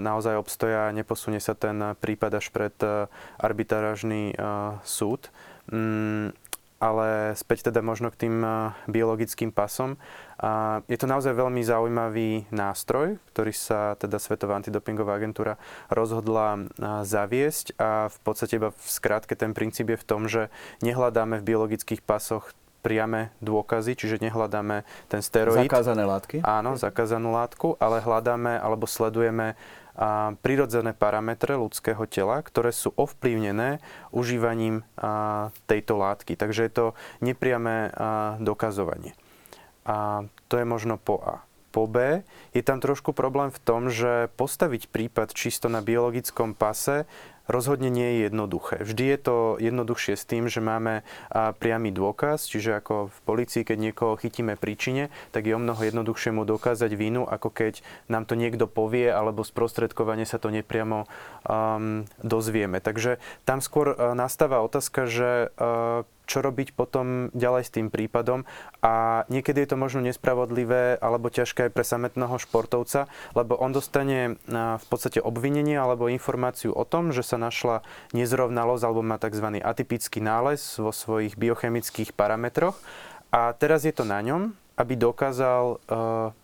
naozaj obstoja a neposunie sa ten prípad až pred arbitrážny súd. Mm, ale späť teda možno k tým biologickým pasom. Je to naozaj veľmi zaujímavý nástroj, ktorý sa teda Svetová antidopingová agentúra rozhodla zaviesť a v podstate iba v skrátke ten princíp je v tom, že nehľadáme v biologických pasoch priame dôkazy, čiže nehľadáme ten steroid. Zakázané látky? Áno, zakázanú látku, ale hľadáme alebo sledujeme prirodzené parametre ľudského tela, ktoré sú ovplyvnené užívaním tejto látky. Takže je to nepriame dokazovanie. A to je možno po A. Po B je tam trošku problém v tom, že postaviť prípad čisto na biologickom pase rozhodne nie je jednoduché. Vždy je to jednoduchšie s tým, že máme priamy dôkaz, čiže ako v policii, keď niekoho chytíme príčine, tak je o mnoho jednoduchšie mu dokázať vínu, ako keď nám to niekto povie, alebo sprostredkovane sa to nepriamo um, dozvieme. Takže tam skôr uh, nastáva otázka, že uh, čo robiť potom ďalej s tým prípadom a niekedy je to možno nespravodlivé alebo ťažké aj pre samotného športovca, lebo on dostane v podstate obvinenie alebo informáciu o tom, že sa našla nezrovnalosť alebo má tzv. atypický nález vo svojich biochemických parametroch a teraz je to na ňom, aby dokázal,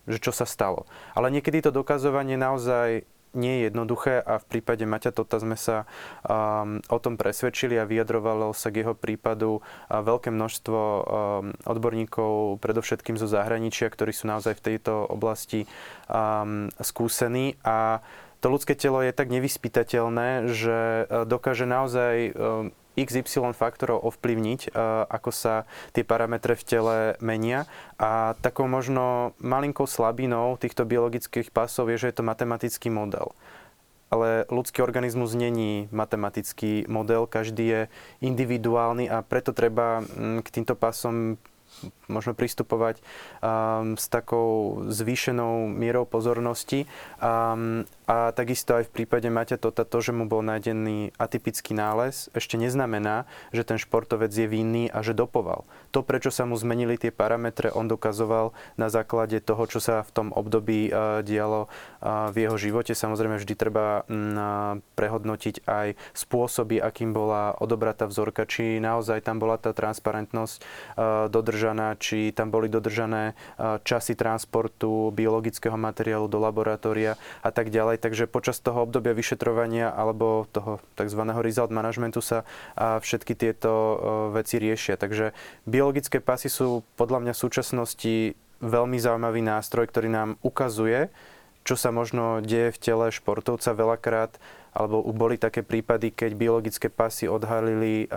že čo sa stalo. Ale niekedy to dokazovanie naozaj nie je jednoduché a v prípade Maťa Tota sme sa um, o tom presvedčili a vyjadrovalo sa k jeho prípadu veľké množstvo um, odborníkov, predovšetkým zo zahraničia, ktorí sú naozaj v tejto oblasti um, skúsení. A to ľudské telo je tak nevyspytateľné, že uh, dokáže naozaj um, XY faktorov ovplyvniť, e, ako sa tie parametre v tele menia. A takou možno malinkou slabinou týchto biologických pásov je, že je to matematický model. Ale ľudský organizmus není matematický model, každý je individuálny a preto treba mm, k týmto pásom možno pristupovať um, s takou zvýšenou mierou pozornosti. Um, a takisto aj v prípade Maťa Tota to, že mu bol nájdený atypický nález, ešte neznamená, že ten športovec je vinný a že dopoval. To, prečo sa mu zmenili tie parametre, on dokazoval na základe toho, čo sa v tom období uh, dialo uh, v jeho živote. Samozrejme, vždy treba uh, prehodnotiť aj spôsoby, akým bola odobratá vzorka, či naozaj tam bola tá transparentnosť uh, dodržaná, či tam boli dodržané časy transportu biologického materiálu do laboratória a tak ďalej. Takže počas toho obdobia vyšetrovania alebo toho tzv. result managementu sa všetky tieto veci riešia. Takže biologické pasy sú podľa mňa v súčasnosti veľmi zaujímavý nástroj, ktorý nám ukazuje, čo sa možno deje v tele športovca veľakrát alebo boli také prípady, keď biologické pasy odhalili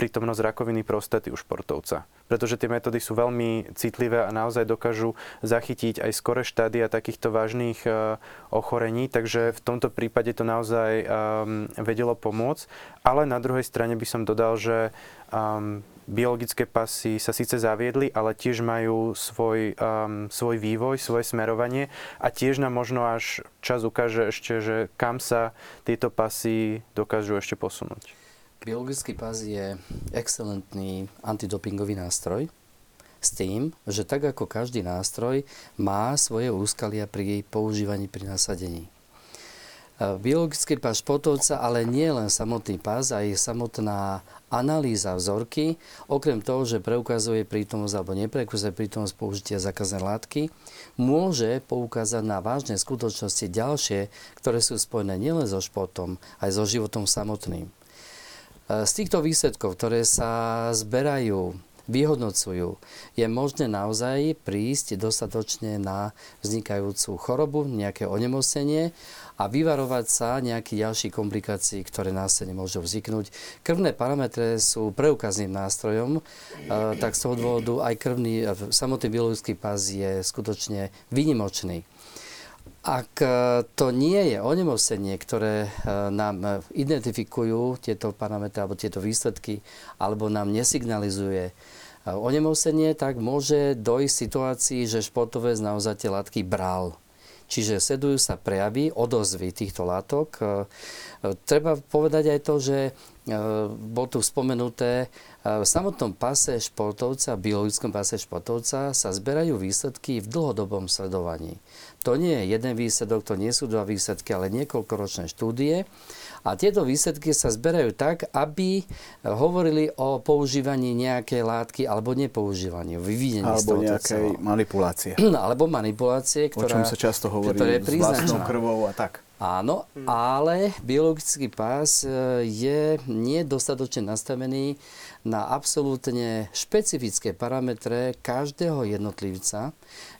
prítomnosť rakoviny prostaty u športovca. Pretože tie metódy sú veľmi citlivé a naozaj dokážu zachytiť aj skore štádia takýchto vážnych ochorení, takže v tomto prípade to naozaj vedelo pomôcť. Ale na druhej strane by som dodal, že biologické pasy sa síce zaviedli, ale tiež majú svoj, um, svoj vývoj, svoje smerovanie a tiež nám možno až čas ukáže ešte, že kam sa tieto pasy dokážu ešte posunúť. Biologický pas je excelentný antidopingový nástroj s tým, že tak ako každý nástroj má svoje úskalia pri používaní pri nasadení. Biologický pás športovca, ale nie len samotný pás, aj samotná analýza vzorky, okrem toho, že preukazuje prítomnosť alebo nepreukazuje prítomnosť použitia zakazné látky, môže poukázať na vážne skutočnosti ďalšie, ktoré sú spojené nielen so športom, aj so životom samotným. Z týchto výsledkov, ktoré sa zberajú vyhodnocujú, je možné naozaj prísť dostatočne na vznikajúcu chorobu, nejaké onemocnenie a vyvarovať sa nejakých ďalších komplikácií, ktoré následne môžu vzniknúť. Krvné parametre sú preukazným nástrojom, e, tak z toho dôvodu aj krvný, e, samotný biologický pás je skutočne výnimočný. Ak e, to nie je onemocnenie, ktoré nám identifikujú tieto parametre alebo tieto výsledky, alebo nám nesignalizuje onemocnenie, tak môže dojsť situácii, že športovec naozaj tie látky bral. Čiže sledujú sa prejavy, odozvy týchto látok. E, treba povedať aj to, že e, bol tu spomenuté, e, v samotnom pase športovca, biologickom pase športovca sa zberajú výsledky v dlhodobom sledovaní. To nie je jeden výsledok, to nie sú dva výsledky, ale niekoľkoročné štúdie. A tieto výsledky sa zberajú tak, aby hovorili o používaní nejakej látky alebo nepoužívaní, o vyvinení alebo nejakej manipulácie. alebo manipulácie, ktorá, o čom sa často hovorí s vlastnou krvou a tak. Áno, ale biologický pás e, je nedostatočne nastavený na absolútne špecifické parametre každého jednotlivca,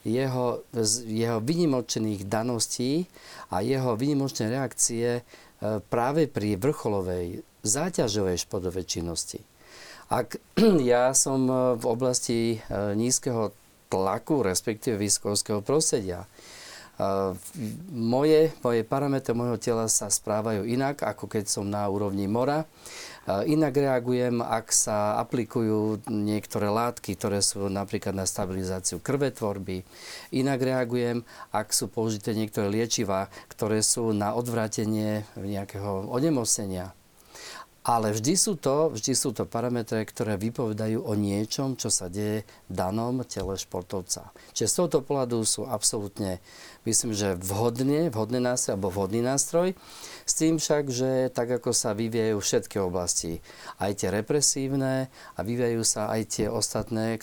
jeho, jeho vynimočných daností a jeho vynimočné reakcie práve pri vrcholovej záťažovej športovej činnosti. Ak ja som e, v oblasti e, nízkeho tlaku, respektíve výskovského prostredia, e, moje, moje parametre môjho tela sa správajú inak, ako keď som na úrovni mora. Inak reagujem, ak sa aplikujú niektoré látky, ktoré sú napríklad na stabilizáciu krvetvorby. Inak reagujem, ak sú použité niektoré liečiva, ktoré sú na odvrátenie nejakého onemocnenia. Ale vždy sú, to, vždy sú to parametre, ktoré vypovedajú o niečom, čo sa deje v danom tele športovca. Čiže z tohoto pohľadu sú absolútne myslím, že vhodne, vhodný nástroj alebo vhodný nástroj. S tým však, že tak ako sa vyvíjajú všetky oblasti, aj tie represívne a vyvíjajú sa aj tie ostatné e,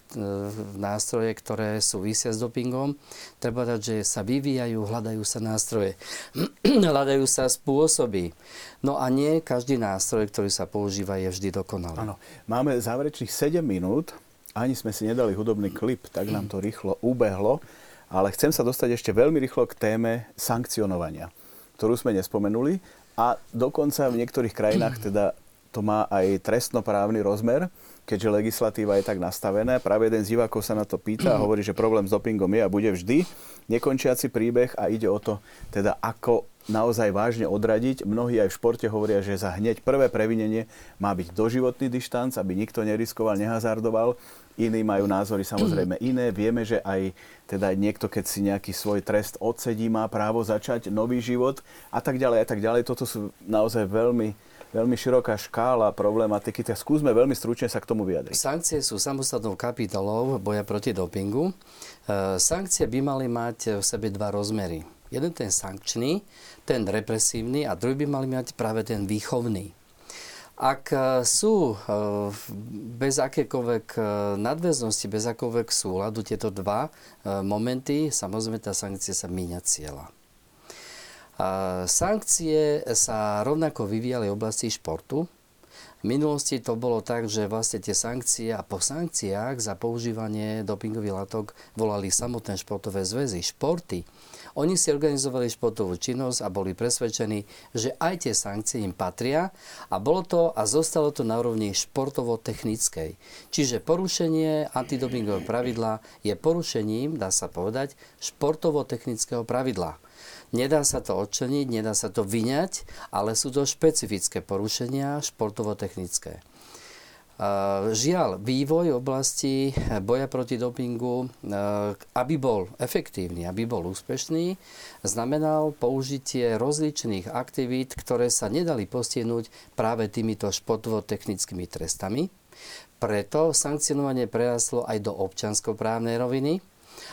nástroje, ktoré súvisia s dopingom, treba dať, že sa vyvíjajú, hľadajú sa nástroje, hľadajú sa spôsoby. No a nie každý nástroj, ktorý sa používa, je vždy dokonalý. Áno. Máme záverečných 7 minút, ani sme si nedali hudobný klip, tak nám to rýchlo ubehlo. Ale chcem sa dostať ešte veľmi rýchlo k téme sankcionovania, ktorú sme nespomenuli a dokonca v niektorých krajinách teda to má aj trestnoprávny rozmer, keďže legislatíva je tak nastavená. Práve jeden z divákov sa na to pýta a hovorí, že problém s dopingom je a bude vždy nekončiaci príbeh a ide o to, teda ako naozaj vážne odradiť. Mnohí aj v športe hovoria, že za hneď prvé previnenie má byť doživotný dištanc, aby nikto neriskoval, nehazardoval. Iní majú názory samozrejme iné. Vieme, že aj teda niekto, keď si nejaký svoj trest odsedí, má právo začať nový život a tak ďalej a tak ďalej. Toto sú naozaj veľmi, veľmi široká škála problematiky. Tak skúsme veľmi stručne sa k tomu vyjadriť. Sankcie sú samostatnou kapitolou boja proti dopingu. E, sankcie by mali mať v sebe dva rozmery. Jeden ten sankčný, ten represívny a druhý by mali mať práve ten výchovný. Ak e, sú e, bez akékoľvek e, nadväznosti, bez akékoľvek súladu tieto dva momenty, samozrejme tá sankcia sa míňa cieľa. Sankcie sa rovnako vyvíjali v oblasti športu. V minulosti to bolo tak, že vlastne tie sankcie a po sankciách za používanie dopingových látok volali samotné športové zväzy, športy oni si organizovali športovú činnosť a boli presvedčení, že aj tie sankcie im patria a bolo to a zostalo to na úrovni športovo-technickej. Čiže porušenie antidopingového pravidla je porušením, dá sa povedať, športovo-technického pravidla. Nedá sa to odčleniť, nedá sa to vyňať, ale sú to špecifické porušenia športovo-technické. Žiaľ, vývoj v oblasti boja proti dopingu, aby bol efektívny, aby bol úspešný, znamenal použitie rozličných aktivít, ktoré sa nedali postihnúť práve týmito športovo-technickými trestami. Preto sankcionovanie prerastlo aj do občanskoprávnej roviny,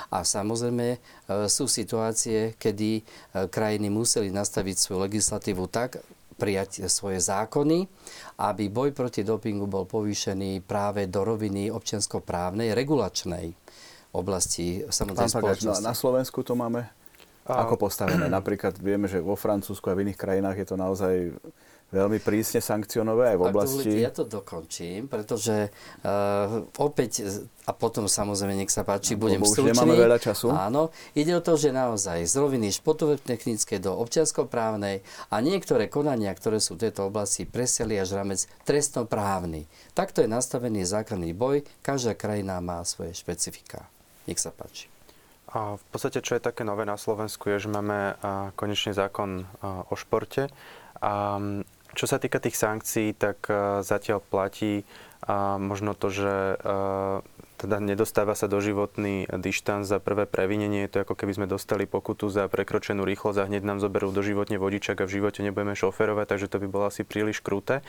a samozrejme sú situácie, kedy krajiny museli nastaviť svoju legislatívu tak, prijať svoje zákony, aby boj proti dopingu bol povýšený práve do roviny občianskoprávnej, regulačnej oblasti samozrejme spoločnosti. Na, na Slovensku to máme ako postavené? Napríklad vieme, že vo Francúzsku a v iných krajinách je to naozaj veľmi prísne sankcionové aj v oblasti... ja to dokončím, pretože uh, opäť, a potom samozrejme, nech sa páči, no, budem stručný. nemáme veľa času. Áno, ide o to, že naozaj z roviny športové-technické do občianskoprávnej a niektoré konania, ktoré sú v tejto oblasti, preseli až ramec trestnoprávny. Takto je nastavený základný boj, každá krajina má svoje špecifika. Nech sa páči. A v podstate, čo je také nové na Slovensku, je, že máme konečne zákon o športe. A čo sa týka tých sankcií, tak e, zatiaľ platí možno to, že e, teda nedostáva sa do životný dištanc za prvé previnenie. Je to ako keby sme dostali pokutu za prekročenú rýchlosť a hneď nám zoberú do životne vodičak a v živote nebudeme šoferovať, takže to by bolo asi príliš kruté.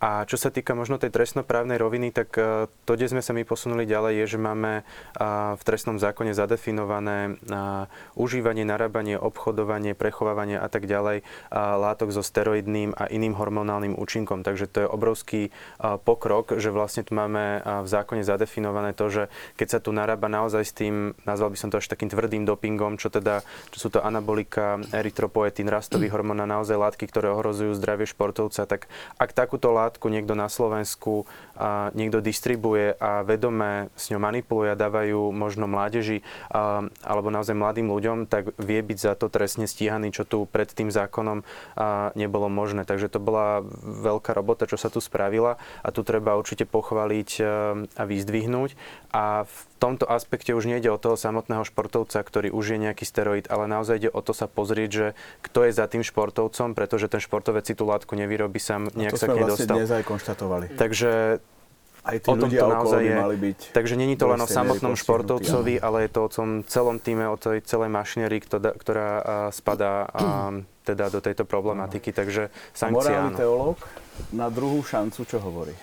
A čo sa týka možno tej trestnoprávnej roviny, tak e, to, kde sme sa my posunuli ďalej, je, že máme e, v trestnom zákone zadefinované e, užívanie, narábanie, obchodovanie, prechovávanie a tak ďalej látok so steroidným a iným hormonálnym účinkom. Takže to je obrovský pokrok, že vlastne tu máme v zákone zadefinované to, že keď sa tu narába naozaj s tým, nazval by som to až takým tvrdým dopingom, čo teda, čo sú to anabolika, erytropoetín, rastový hormón a naozaj látky, ktoré ohrozujú zdravie športovca, tak ak takúto látku niekto na Slovensku a niekto distribuje a vedome s ňou manipuluje a dávajú možno mládeži a, alebo naozaj mladým ľuďom, tak vie byť za to trestne stíhaný, čo tu pred tým zákonom a, nebolo možné. Takže to bola veľká robota, čo sa tu spravila a tu treba určite pochváliť a vyzdvihnúť. A v tomto aspekte už nejde o toho samotného športovca, ktorý už je nejaký steroid, ale naozaj ide o to sa pozrieť, že kto je za tým športovcom, pretože ten športovec si tú látku nevyrobí sám, nejak sa k nej vlastne dnes aj konštatovali. Takže aj tí o tom ľudia to naozaj je. Mali byť Takže není to len o samotnom športovcovi, ale je to o tom celom týme, o tej celej mašinérii, ktorá spadá teda do tejto problematiky. Takže sankcia, Morálny teológ na druhú šancu čo hovorí?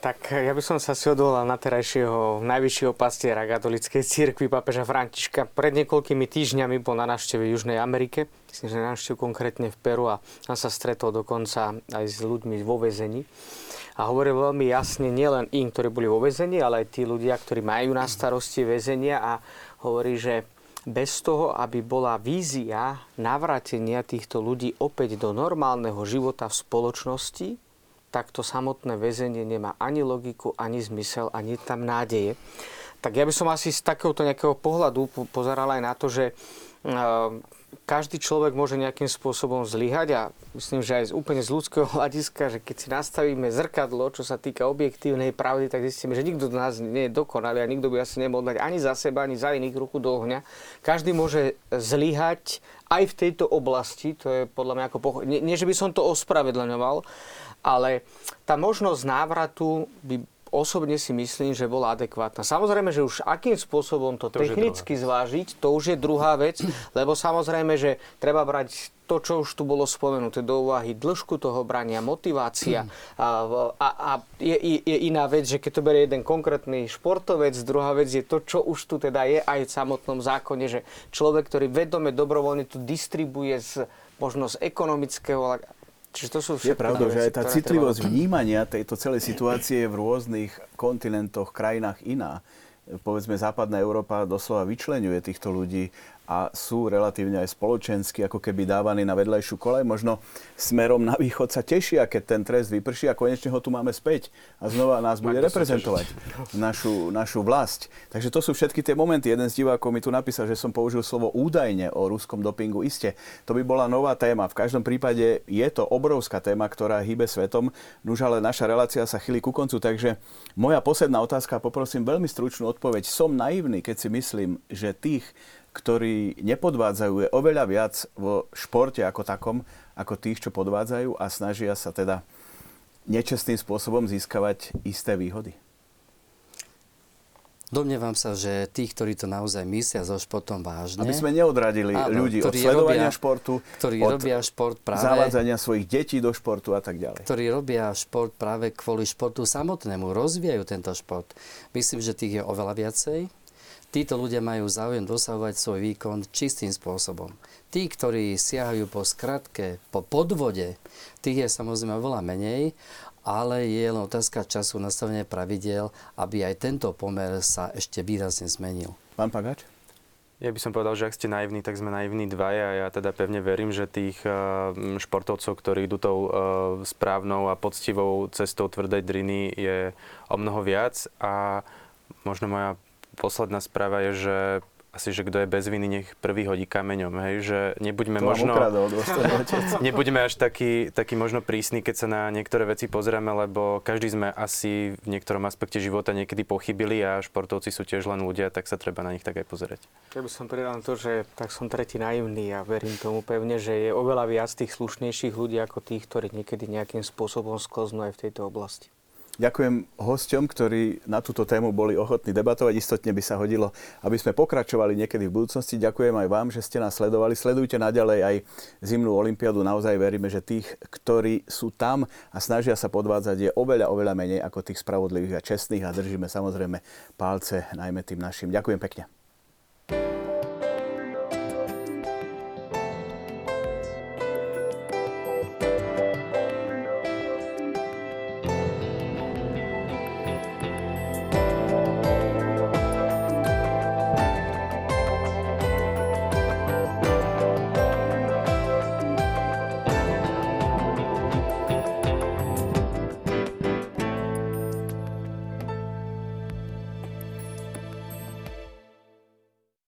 Tak ja by som sa si odvolal na terajšieho najvyššieho pastiera katolíckej církvy pápeža Františka. Pred niekoľkými týždňami bol na návšteve Južnej Amerike, myslím, že návštev konkrétne v Peru a tam sa stretol dokonca aj s ľuďmi vo vezení. A hovoril veľmi jasne nielen im, ktorí boli vo vezení, ale aj tí ľudia, ktorí majú na starosti väzenia a hovorí, že bez toho, aby bola vízia navrátenia týchto ľudí opäť do normálneho života v spoločnosti, tak to samotné väzenie nemá ani logiku, ani zmysel, ani tam nádeje. Tak ja by som asi z takéhoto nejakého pohľadu pozeral aj na to, že každý človek môže nejakým spôsobom zlyhať a myslím, že aj z, úplne z ľudského hľadiska, že keď si nastavíme zrkadlo, čo sa týka objektívnej pravdy, tak zistíme, že nikto z nás nie je dokonalý a nikto by asi nemohol dať ani za seba, ani za iných ruku do ohňa. Každý môže zlyhať aj v tejto oblasti, to je podľa mňa ako pochod... Nie, nie, že by som to ospravedlňoval, ale tá možnosť návratu by osobne si myslím, že bola adekvátna. Samozrejme, že už akým spôsobom to, to technicky zvážiť, to už je druhá vec, lebo samozrejme, že treba brať to, čo už tu bolo spomenuté do úvahy, dĺžku toho brania, motivácia. A, a, a je, je iná vec, že keď to berie jeden konkrétny športovec, druhá vec je to, čo už tu teda je aj v samotnom zákone, že človek, ktorý vedome, dobrovoľne tu distribuje z, možno z ekonomického Čiže to sú Je pravda, že aj tá citlivosť treba- vnímania tejto celej situácie je v rôznych kontinentoch, krajinách iná. Povedzme, západná Európa doslova vyčlenuje týchto ľudí a sú relatívne aj spoločensky ako keby dávaní na vedľajšiu kolej. Možno smerom na východ sa tešia, keď ten trest vyprší a konečne ho tu máme späť a znova nás bude reprezentovať našu, našu vlast. Takže to sú všetky tie momenty. Jeden z divákov mi tu napísal, že som použil slovo údajne o ruskom dopingu. Iste, to by bola nová téma. V každom prípade je to obrovská téma, ktorá hýbe svetom. Nuž ale naša relácia sa chýli ku koncu, takže moja posledná otázka, poprosím veľmi stručnú odpoveď. Som naivný, keď si myslím, že tých, ktorí nepodvádzajú, je oveľa viac vo športe ako takom, ako tých, čo podvádzajú a snažia sa teda nečestným spôsobom získavať isté výhody. Domnievam sa, že tí, ktorí to naozaj myslia so športom vážne... Aby sme neodradili Áno, ľudí od sledovania robia- športu, ktorí od robia šport práve- zavádzania svojich detí do športu a tak ďalej. ktorí robia šport práve kvôli športu samotnému, rozvíjajú tento šport. Myslím, že tých je oveľa viacej. Títo ľudia majú záujem dosahovať svoj výkon čistým spôsobom. Tí, ktorí siahajú po skratke, po podvode, tých je samozrejme oveľa menej, ale je len otázka času nastavenia pravidel, aby aj tento pomer sa ešte výrazne zmenil. Pán Pagáč? Ja by som povedal, že ak ste naivní, tak sme naivní dvaja. Ja teda pevne verím, že tých eh, športovcov, ktorí idú tou eh, správnou a poctivou cestou tvrdej driny je o mnoho viac. A možno moja posledná správa je, že asi, že kto je bez viny, nech prvý hodí kameňom, hej, že nebuďme To možno... ukradol. Nebuďme až taký, taký možno prísny, keď sa na niektoré veci pozrieme, lebo každý sme asi v niektorom aspekte života niekedy pochybili a športovci sú tiež len ľudia, tak sa treba na nich tak aj pozerať. Ja by som pridal to, že tak som tretí naivný a verím tomu pevne, že je oveľa viac tých slušnejších ľudí ako tých, ktorí niekedy nejakým spôsobom sklznú aj v tejto oblasti. Ďakujem hosťom, ktorí na túto tému boli ochotní debatovať. Istotne by sa hodilo, aby sme pokračovali niekedy v budúcnosti. Ďakujem aj vám, že ste nás sledovali. Sledujte naďalej aj zimnú olimpiádu. Naozaj veríme, že tých, ktorí sú tam a snažia sa podvádzať, je oveľa, oveľa menej ako tých spravodlivých a čestných a držíme samozrejme palce najmä tým našim. Ďakujem pekne.